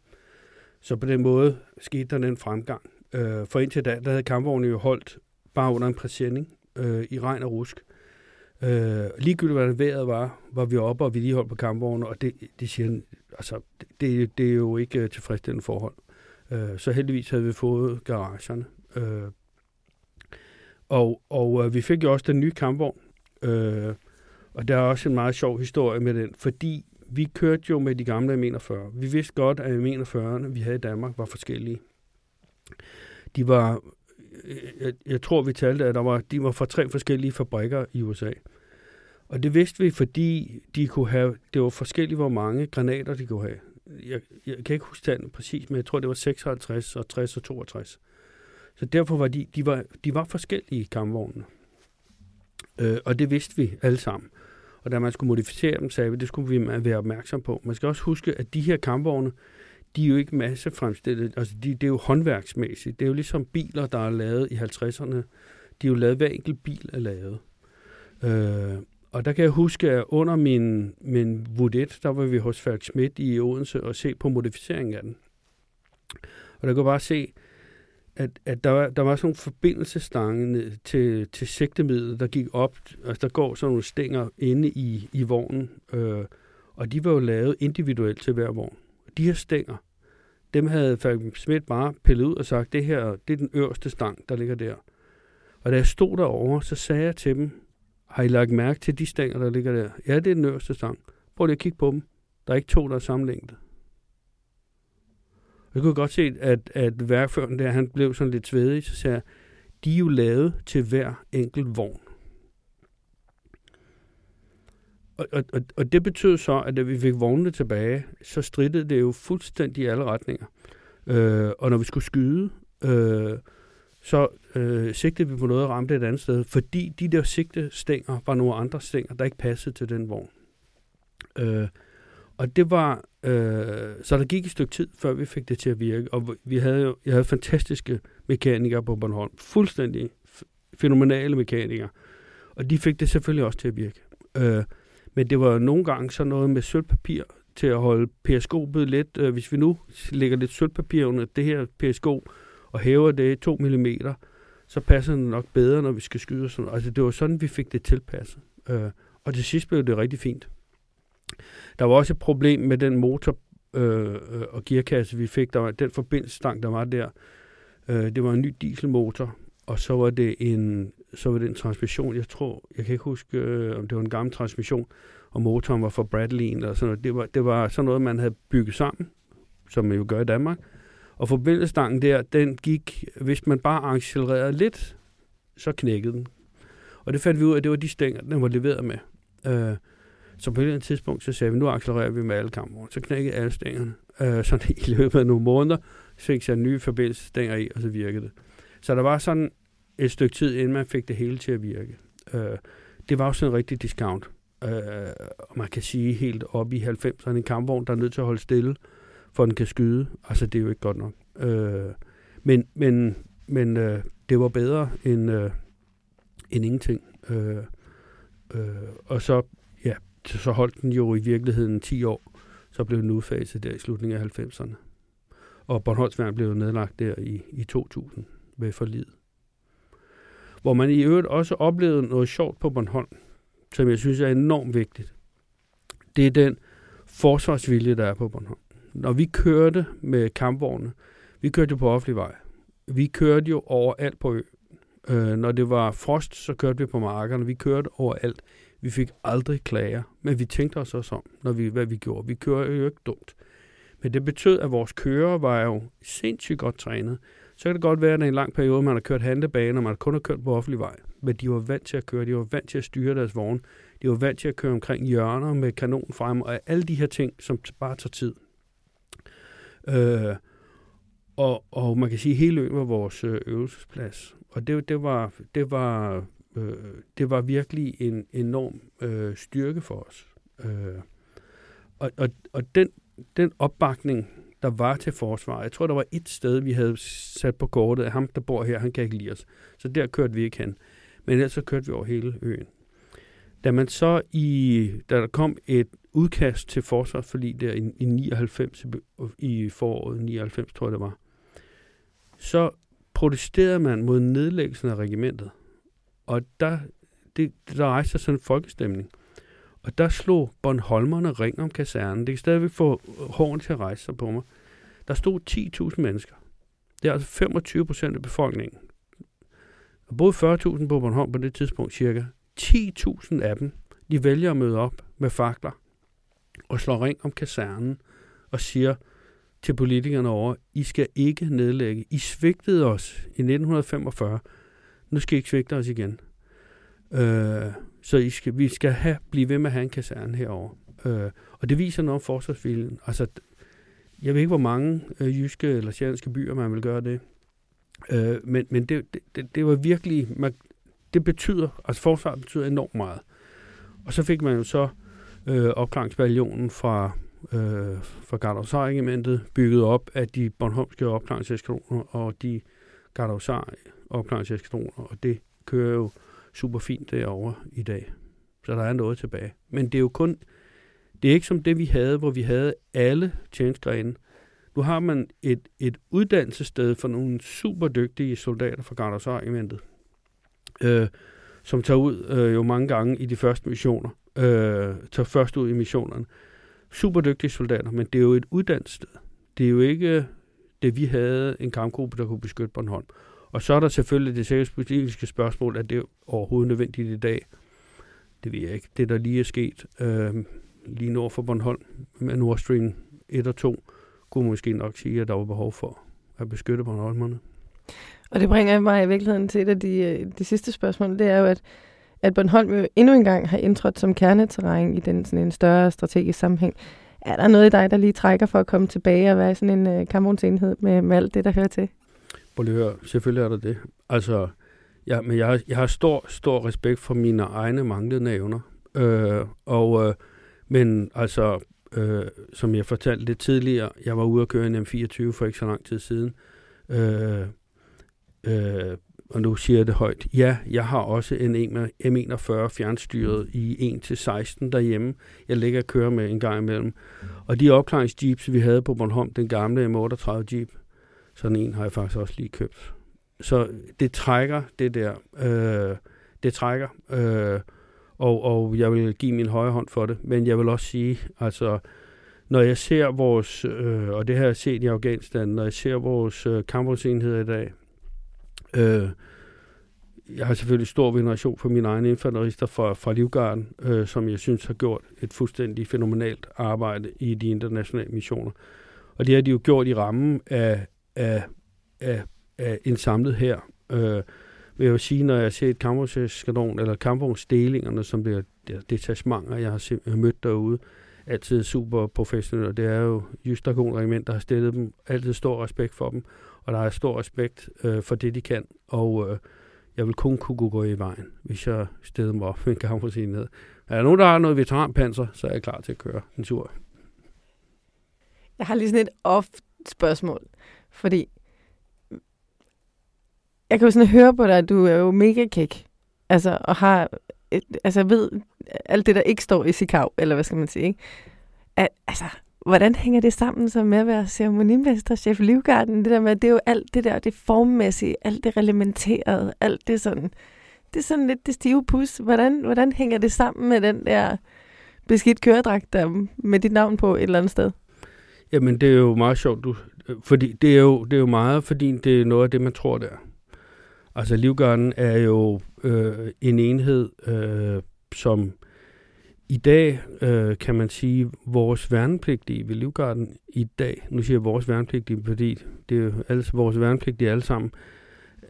Så på den måde skete der den fremgang. Øh, for indtil da, der havde kampvognene jo holdt bare under en præsending øh, i regn og rusk. Øh, ligegyldigt hvad det vejret var, var vi oppe og vedligeholdt på kampvogne, og det, det, siger, altså, det, det er jo ikke øh, tilfredsstillende forhold. Øh, så heldigvis havde vi fået garagerne. Øh, og og øh, vi fik jo også den nye kampvogn. Øh, og der er også en meget sjov historie med den, fordi vi kørte jo med de gamle M41. Vi vidste godt, at M41'erne, vi havde i Danmark, var forskellige. De var, jeg, jeg tror, vi talte, at der var, de var fra tre forskellige fabrikker i USA. Og det vidste vi, fordi de kunne have, det var forskelligt, hvor mange granater de kunne have jeg, jeg kan ikke huske tallene præcis, men jeg tror, det var 56 og 60 og 62. Så derfor var de, de var, de var forskellige kampvognene. Øh, og det vidste vi alle sammen. Og da man skulle modificere dem, sagde vi, det skulle vi være opmærksom på. Man skal også huske, at de her kampvogne, de er jo ikke massefremstillet. Altså, de, det er jo håndværksmæssigt. Det er jo ligesom biler, der er lavet i 50'erne. De er jo lavet, hver enkelt bil er lavet. Øh, og der kan jeg huske, at under min, min Vudet, der var vi hos Falk Schmidt i Odense og se på modificeringen af den. Og der kunne bare se, at, at der, var, der var sådan nogle forbindelsestange til, til sigtemidlet, der gik op. Altså der går sådan nogle stænger inde i, i vognen, øh, og de var jo lavet individuelt til hver vogn. De her stænger, dem havde Falk Schmidt bare pillet ud og sagt, det her det er den øverste stang, der ligger der. Og da jeg stod derovre, så sagde jeg til dem, har I lagt mærke til de stænger, der ligger der? Ja, det er den øverste stang. Prøv lige at kigge på dem. Der er ikke to, der er samme længde. Jeg kunne godt se, at, at værkføren der, han blev sådan lidt svedig, så sagde jeg, de er jo lavet til hver enkelt vogn. og, og, og, og det betød så, at da vi fik vognene tilbage, så strittede det jo fuldstændig i alle retninger. Øh, og når vi skulle skyde, øh, så øh, sigtede vi på noget og ramte et andet sted, fordi de der sigtestænger var nogle andre stænger, der ikke passede til den vogn. Øh, og det var, øh, så der gik et stykke tid, før vi fik det til at virke. Og vi havde jo, jeg havde fantastiske mekanikere på Bornholm. Fuldstændig fænomenale mekanikere. Og de fik det selvfølgelig også til at virke. Øh, men det var nogle gange så noget med sølvpapir til at holde periskopet lidt. Øh, hvis vi nu lægger lidt sølvpapir under det her periskop og hæver det 2 mm, så passer den nok bedre, når vi skal skyde. Sådan. Altså det var sådan, vi fik det tilpasset. Øh, og til sidst blev det rigtig fint. Der var også et problem med den motor øh, øh og gearkasse, vi fik. Der var den forbindelsestang, der var der. Øh, det var en ny dieselmotor, og så var det en så var det en transmission, jeg tror, jeg kan ikke huske, øh, om det var en gammel transmission, og motoren var fra Bradley eller sådan noget. Det var, det var sådan noget, man havde bygget sammen, som man jo gør i Danmark. Og forbindelsestangen der, den gik, hvis man bare accelererede lidt, så knækkede den. Og det fandt vi ud af, at det var de stænger, den var leveret med. Øh, så på et eller andet tidspunkt, så sagde vi, nu accelererer vi med alle kampvogne. Så knækkede alle stængerne. Øh, så i løbet af nogle måneder, så fik jeg nye forbindelsestænger i, og så virkede det. Så der var sådan et stykke tid, inden man fik det hele til at virke. Øh, det var jo sådan en rigtig discount. Øh, og man kan sige helt op i 90'erne en kampvogn, der er nødt til at holde stille, for den kan skyde. Altså, det er jo ikke godt nok. Øh, men men, men øh, det var bedre end, øh, end ingenting. Øh, øh, og så, ja, så holdt den jo i virkeligheden 10 år. Så blev den udfaset der i slutningen af 90'erne. Og Bornholmsværn blev nedlagt der i, i 2000 ved forlidet hvor man i øvrigt også oplevede noget sjovt på Bornholm, som jeg synes er enormt vigtigt. Det er den forsvarsvilje, der er på Bornholm. Når vi kørte med kampvogne, vi kørte jo på offentlig vej. Vi kørte jo overalt på øen. Øh, når det var frost, så kørte vi på markerne. Vi kørte overalt. Vi fik aldrig klager, men vi tænkte os også om, når vi, hvad vi gjorde. Vi kører jo ikke dumt. Men det betød, at vores kører var jo sindssygt godt trænet. Så kan det godt være, at i en lang periode, man har kørt handlebaner, og man kun har kørt på offentlig vej. Men de var vant til at køre, de var vant til at styre deres vogn, de var vant til at køre omkring hjørner med kanon frem, og alle de her ting, som bare tager tid. Øh, og, og man kan sige, at hele øen var vores øh, øvelsesplads. Og det, det, var, det, var, øh, det var virkelig en enorm øh, styrke for os. Øh, og, og, og den, den opbakning, der var til forsvar. Jeg tror, der var et sted, vi havde sat på kortet, at ham, der bor her, han kan ikke lide os. Så der kørte vi ikke hen. Men ellers så kørte vi over hele øen. Da man så i, da der kom et udkast til forsvarsforlig der i, i 99, i foråret 99, tror jeg det var, så protesterede man mod nedlæggelsen af regimentet. Og der, det, der rejste sig sådan en folkestemning. Og der slog Bornholmerne ring om kasernen. Det kan stadigvæk få hården til at rejse sig på mig. Der stod 10.000 mennesker. Det er altså 25 procent af befolkningen. Der boede 40.000 på Bornholm på det tidspunkt cirka. 10.000 af dem, de vælger at møde op med fakler og slår ring om kasernen og siger til politikerne over, I skal ikke nedlægge. I svigtede os i 1945. Nu skal I ikke svigte os igen. Øh, så I skal, vi skal have, blive ved med at have en kaserne herover. Øh, og det viser noget om forsvarsviljen. Altså, jeg ved ikke, hvor mange øh, jyske eller sjællandske byer, man vil gøre det. Øh, men men det, det, det var virkelig, man, det betyder, altså forsvaret betyder enormt meget. Og så fik man jo så øh, opklaringsballionen fra, øh, fra Gardehusar-regimentet bygget op af de Bornholmske opklaringseskadroner og de Gardehusar opklaringseskatroner, og det kører jo super fint derovre i dag. Så der er noget tilbage. Men det er jo kun, det er ikke som det, vi havde, hvor vi havde alle tjenestgrene. Nu har man et, et uddannelsessted for nogle super dygtige soldater fra Gardasar-regimentet, øh, som tager ud øh, jo mange gange i de første missioner, øh, tager først ud i missionerne. Super dygtige soldater, men det er jo et uddannelsessted. Det er jo ikke det, vi havde en kampgruppe, der kunne beskytte Bornholm. Og så er der selvfølgelig det sikkerhedspolitiske spørgsmål, at det er overhovedet nødvendigt i dag. Det ved jeg ikke. Det, der lige er sket øh, lige nord for Bornholm med Nord Stream 1 og 2, kunne måske nok sige, at der var behov for at beskytte Bornholmerne. Og det bringer mig i virkeligheden til et af de, øh, de sidste spørgsmål. Det er jo, at, at Bornholm jo endnu engang har indtrådt som kerneterræn i den sådan en større strategisk sammenhæng. Er der noget i dig, der lige trækker for at komme tilbage og være sådan en øh, uh, kampvognsenhed med, med alt det, der hører til? Prøv lige selvfølgelig er der det. Altså, ja, men jeg, jeg har stor, stor respekt for mine egne manglende evner. Øh, og, øh, men altså, øh, som jeg fortalte lidt tidligere, jeg var ude at køre en M24 for ikke så lang tid siden. Øh, øh, og nu siger jeg det højt. Ja, jeg har også en M41 fjernstyret i 1-16 derhjemme. Jeg ligger og kører med en gang imellem. Og de opklaringsjeeps, vi havde på Bornholm, den gamle M38 Jeep, sådan en har jeg faktisk også lige købt. Så det trækker det der. Øh, det trækker. Øh, og, og jeg vil give min højre hånd for det. Men jeg vil også sige, altså, når jeg ser vores, øh, og det har jeg set i Afghanistan, når jeg ser vores øh, kampvognsenheder i dag, øh, jeg har selvfølgelig stor veneration for mine egne infanterister fra, fra Livgarden, øh, som jeg synes har gjort et fuldstændig fænomenalt arbejde i de internationale missioner. Og det har de jo gjort i rammen af, af, af, af en samlet her. Øh, vil jeg jo sige, når jeg ser et kampvognsskadron, eller kampvognsdelingerne, som det detachementer, jeg har mødt derude, altid super professionelle. Det er jo Just Regiment, der har stillet dem. Altid stor respekt for dem, og der er stor respekt øh, for det, de kan. Og øh, jeg vil kun kunne gå i vejen, hvis jeg steder mig op med en ned. Er der nogen, der har noget veteranpanser, så er jeg klar til at køre en tur. Jeg har lige sådan et off-spørgsmål, fordi jeg kan jo sådan høre på dig, at du er jo mega kæk. Altså, og har, et, altså ved alt det, der ikke står i Sikav, eller hvad skal man sige, ikke? At, altså, hvordan hænger det sammen så med at være ceremonimester, chef Livgarden? Det der med, det er jo alt det der, det formmæssige, alt det reglementerede, alt det sådan, det er sådan lidt det stive pus. Hvordan, hvordan hænger det sammen med den der beskidt køredragt, der med dit navn på et eller andet sted? Jamen, det er jo meget sjovt, du, fordi det er, jo, det er jo meget, fordi det er noget af det, man tror, der. Altså Livgarden er jo øh, en enhed, øh, som i dag, øh, kan man sige, vores værnepligtige ved Livgarden i dag, nu siger jeg vores værnepligtige, fordi det er jo alle, vores værnepligtige alle sammen,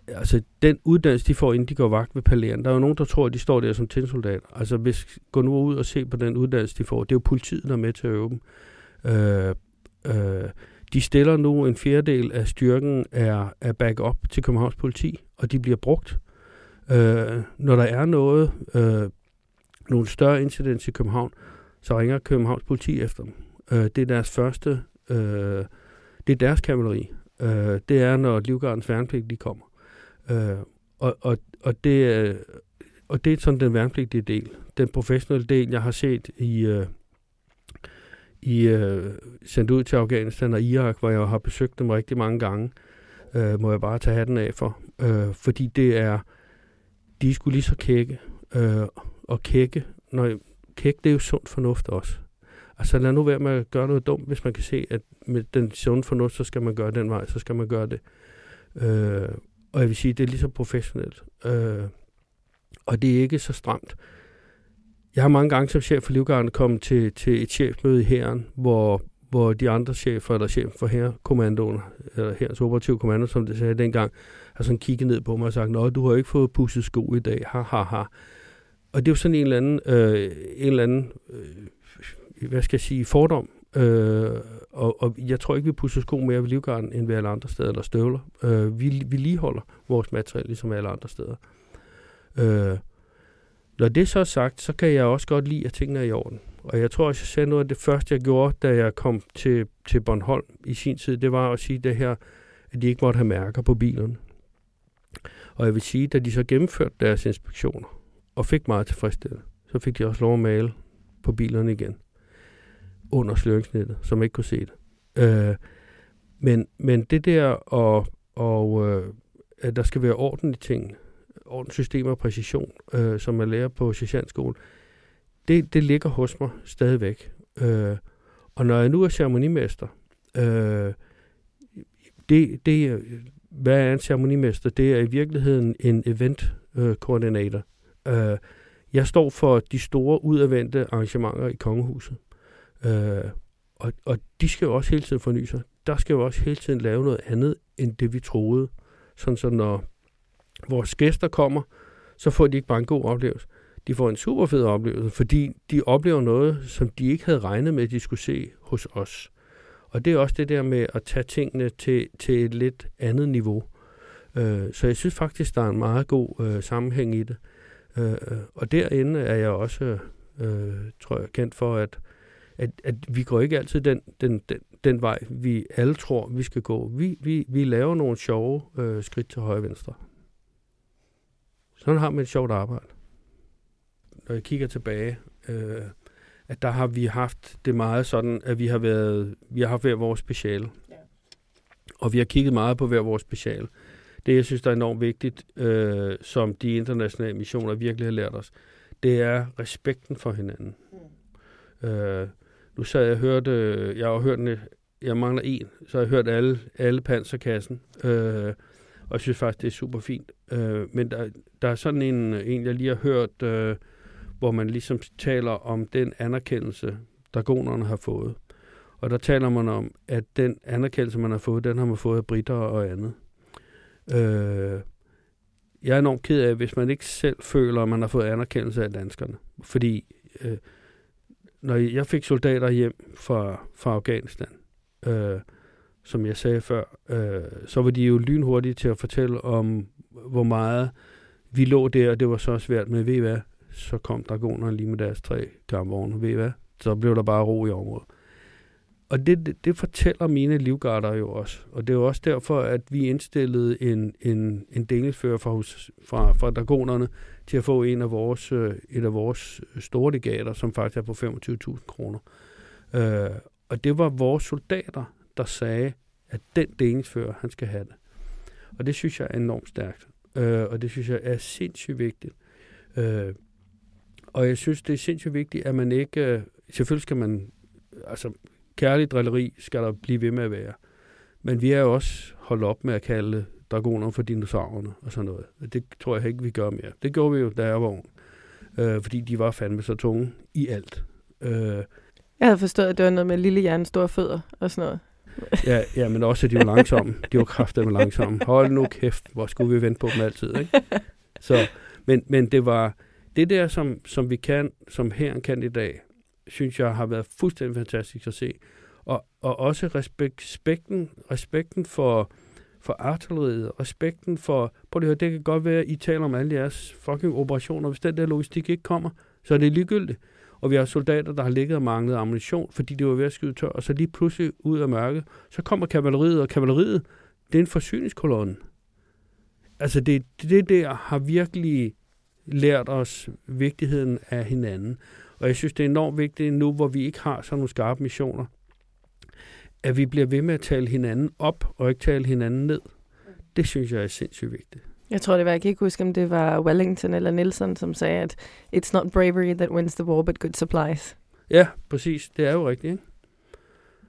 altså den uddannelse, de får, inden de går vagt ved palæren, der er jo nogen, der tror, at de står der som tændsoldater. Altså hvis, gå nu ud og se på den uddannelse, de får. Det er jo politiet, der er med til at øve dem. Øh, øh, de stiller nu en fjerdedel af styrken er backup til Københavns politi, og de bliver brugt. Øh, når der er noget, øh, nogle større incidents i København, så ringer Københavns politi efter dem. Øh, det er deres første, øh, det er deres kavaleri. Øh, det er, når Livgardens værnepligt de kommer. Øh, og, og, og, det, øh, og det er sådan den værnepligtige del. Den professionelle del, jeg har set i... Øh, i øh, sendt ud til Afghanistan og Irak, hvor jeg har besøgt dem rigtig mange gange, øh, må jeg bare tage hatten af for. Øh, fordi det er, de skulle lige så kække. Øh, og kække, når kæk, det er jo sund fornuft også. Altså lad nu være med at gøre noget dumt, hvis man kan se, at med den sunde fornuft, så skal man gøre den vej, så skal man gøre det. Øh, og jeg vil sige, det er lige så professionelt. Øh, og det er ikke så stramt. Jeg har mange gange som chef for Livgarden kommet til, til et chefmøde i hæren, hvor, hvor de andre chefer, eller chef for herrekommandoen, eller herrens operative kommando, som det sagde dengang, har sådan kigget ned på mig og sagt, Nå, du har ikke fået pusset sko i dag, ha, ha, ha. Og det er jo sådan en eller anden, øh, en eller anden øh, hvad skal jeg sige, fordom. Øh, og, og jeg tror ikke, vi pusser sko mere ved Livgarden, end ved alle andre steder, eller støvler. Øh, vi, vi lige holder vores materiale, ligesom alle andre steder. Øh, når det så er sagt, så kan jeg også godt lide, at tingene er i orden. Og jeg tror også, jeg sagde noget af det første, jeg gjorde, da jeg kom til, til Bornholm i sin tid, det var at sige det her, at de ikke måtte have mærker på bilerne. Og jeg vil sige, da de så gennemførte deres inspektioner, og fik meget tilfredsstillet, så fik de også lov at male på bilerne igen, under sløringsnettet, som ikke kunne se det. Øh, men, men det der, og, og øh, at der skal være orden i tingene, systemer og præcision, øh, som man lærer på sergeantskolen, det, det ligger hos mig stadigvæk. Øh, og når jeg nu er ceremonimester, øh, det, det, hvad er en ceremonimester? Det er i virkeligheden en event-koordinator. Øh, øh, jeg står for de store udadvendte arrangementer i kongehuset. Øh, og, og de skal jo også hele tiden forny sig. Der skal jo også hele tiden lave noget andet, end det vi troede. Sådan så når vores gæster kommer, så får de ikke bare en god oplevelse. de får en super fed oplevelse, fordi de oplever noget, som de ikke havde regnet med, at de skulle se hos os. Og det er også det der med at tage tingene til, til et lidt andet niveau. Øh, så jeg synes faktisk, der er en meget god øh, sammenhæng i det. Øh, og derinde er jeg også, øh, tror jeg, kendt for, at, at, at vi går ikke altid den, den, den, den vej, vi alle tror, vi skal gå. Vi, vi, vi laver nogle sjove øh, skridt til højre og venstre. Sådan har man et sjovt arbejde. Når jeg kigger tilbage, øh, at der har vi haft det meget sådan, at vi har været, vi har haft hver vores speciale. Ja. Og vi har kigget meget på hver vores speciale. Det, jeg synes, der er enormt vigtigt, øh, som de internationale missioner virkelig har lært os, det er respekten for hinanden. Mm. Øh, nu sad jeg og hørte, jeg har hørt, jeg mangler en, så jeg har hørt alle, alle panserkassen, øh, og jeg synes faktisk, det er super fint. Øh, men der, der er sådan en, en, jeg lige har hørt, øh, hvor man ligesom taler om den anerkendelse, dragonerne har fået. Og der taler man om, at den anerkendelse, man har fået, den har man fået af britter og andet. Øh, jeg er enormt ked af, hvis man ikke selv føler, at man har fået anerkendelse af danskerne. Fordi øh, når jeg fik soldater hjem fra, fra Afghanistan, øh, som jeg sagde før, øh, så var de jo lynhurtige til at fortælle om, hvor meget vi lå der, og det var så svært med, ved hvad, så kom dragonerne lige med deres tre kampvogne, ved hvad, så blev der bare ro i området. Og det, det, det fortæller mine livgarder jo også. Og det er jo også derfor, at vi indstillede en, en, en delingsfører fra, fra, fra dragonerne til at få en af vores, øh, et af vores store legater, som faktisk er på 25.000 kroner. Øh, og det var vores soldater, der sagde, at den delingsfører, han skal have det. Og det synes jeg er enormt stærkt. Øh, og det synes jeg er sindssygt vigtigt. Øh, og jeg synes, det er sindssygt vigtigt, at man ikke... Øh, selvfølgelig skal man... Altså, kærlig drilleri skal der blive ved med at være. Men vi er jo også holdt op med at kalde dragoner for dinosaurerne og sådan noget. Det tror jeg ikke, vi gør mere. Det gjorde vi jo, da jeg var ung. Øh, fordi de var fandme så tunge i alt. Øh, jeg havde forstået, at det var noget med lille hjerne, store fødder og sådan noget. ja, ja, men også, at de var langsomme. De var kraftedeme langsomme. Hold nu kæft, hvor skulle vi vente på dem altid, ikke? Så, men, men det var det der, som, som vi kan, som her kan i dag, synes jeg har været fuldstændig fantastisk at se. Og, og også respekt, respekten, respekten for, for artilleriet, respekten for, prøv lige at høre, det kan godt være, at I taler om alle jeres fucking operationer. Hvis den der logistik ikke kommer, så er det ligegyldigt. Og vi har soldater, der har ligget og manglet ammunition, fordi det var ved at skyde tør, og så lige pludselig ud af mørket, så kommer kavaleriet, og kavaleriet, det er en forsyningskolonne. Altså det, det der har virkelig lært os vigtigheden af hinanden. Og jeg synes, det er enormt vigtigt nu, hvor vi ikke har sådan nogle skarpe missioner, at vi bliver ved med at tale hinanden op, og ikke tale hinanden ned. Det synes jeg er sindssygt vigtigt. Jeg tror, det var, jeg kan ikke huske, om det var Wellington eller Nelson, som sagde, at it's not bravery that wins the war, but good supplies. Ja, præcis. Det er jo rigtigt, ikke?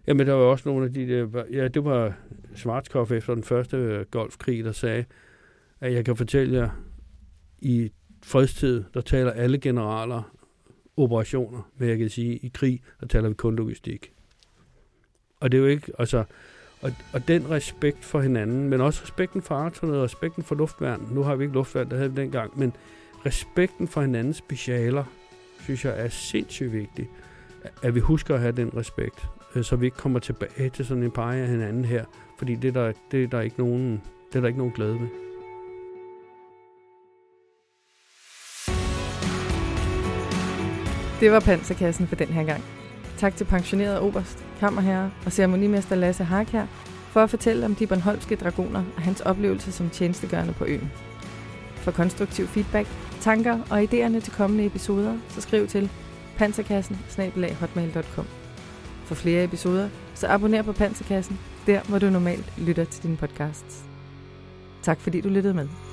Jamen, der var også nogle af de der... Ja, det var Schwarzkopf efter den første golfkrig, der sagde, at jeg kan fortælle jer, i fredstid, der taler alle generaler operationer, men jeg kan sige, i krig, der taler vi kun logistik. Og det er jo ikke, altså, og, og den respekt for hinanden, men også respekten for artonet, respekten for luftværn. Nu har vi ikke luftværn, det havde vi dengang, men respekten for hinandens specialer, synes jeg er sindssygt vigtigt. At vi husker at have den respekt, øh, så vi ikke kommer tilbage til sådan en par af hinanden her, fordi det er der, det er der ikke nogen, det er der ikke nogen glæde ved. Det var panserkassen for den her gang. Tak til pensioneret oberst, kammerherre og ceremonimester Lasse Harkær for at fortælle om de Bornholmske dragoner og hans oplevelse som tjenestegørende på øen. For konstruktiv feedback, tanker og idéerne til kommende episoder, så skriv til panserkassen For flere episoder, så abonner på Panserkassen, der hvor du normalt lytter til dine podcasts. Tak fordi du lyttede med.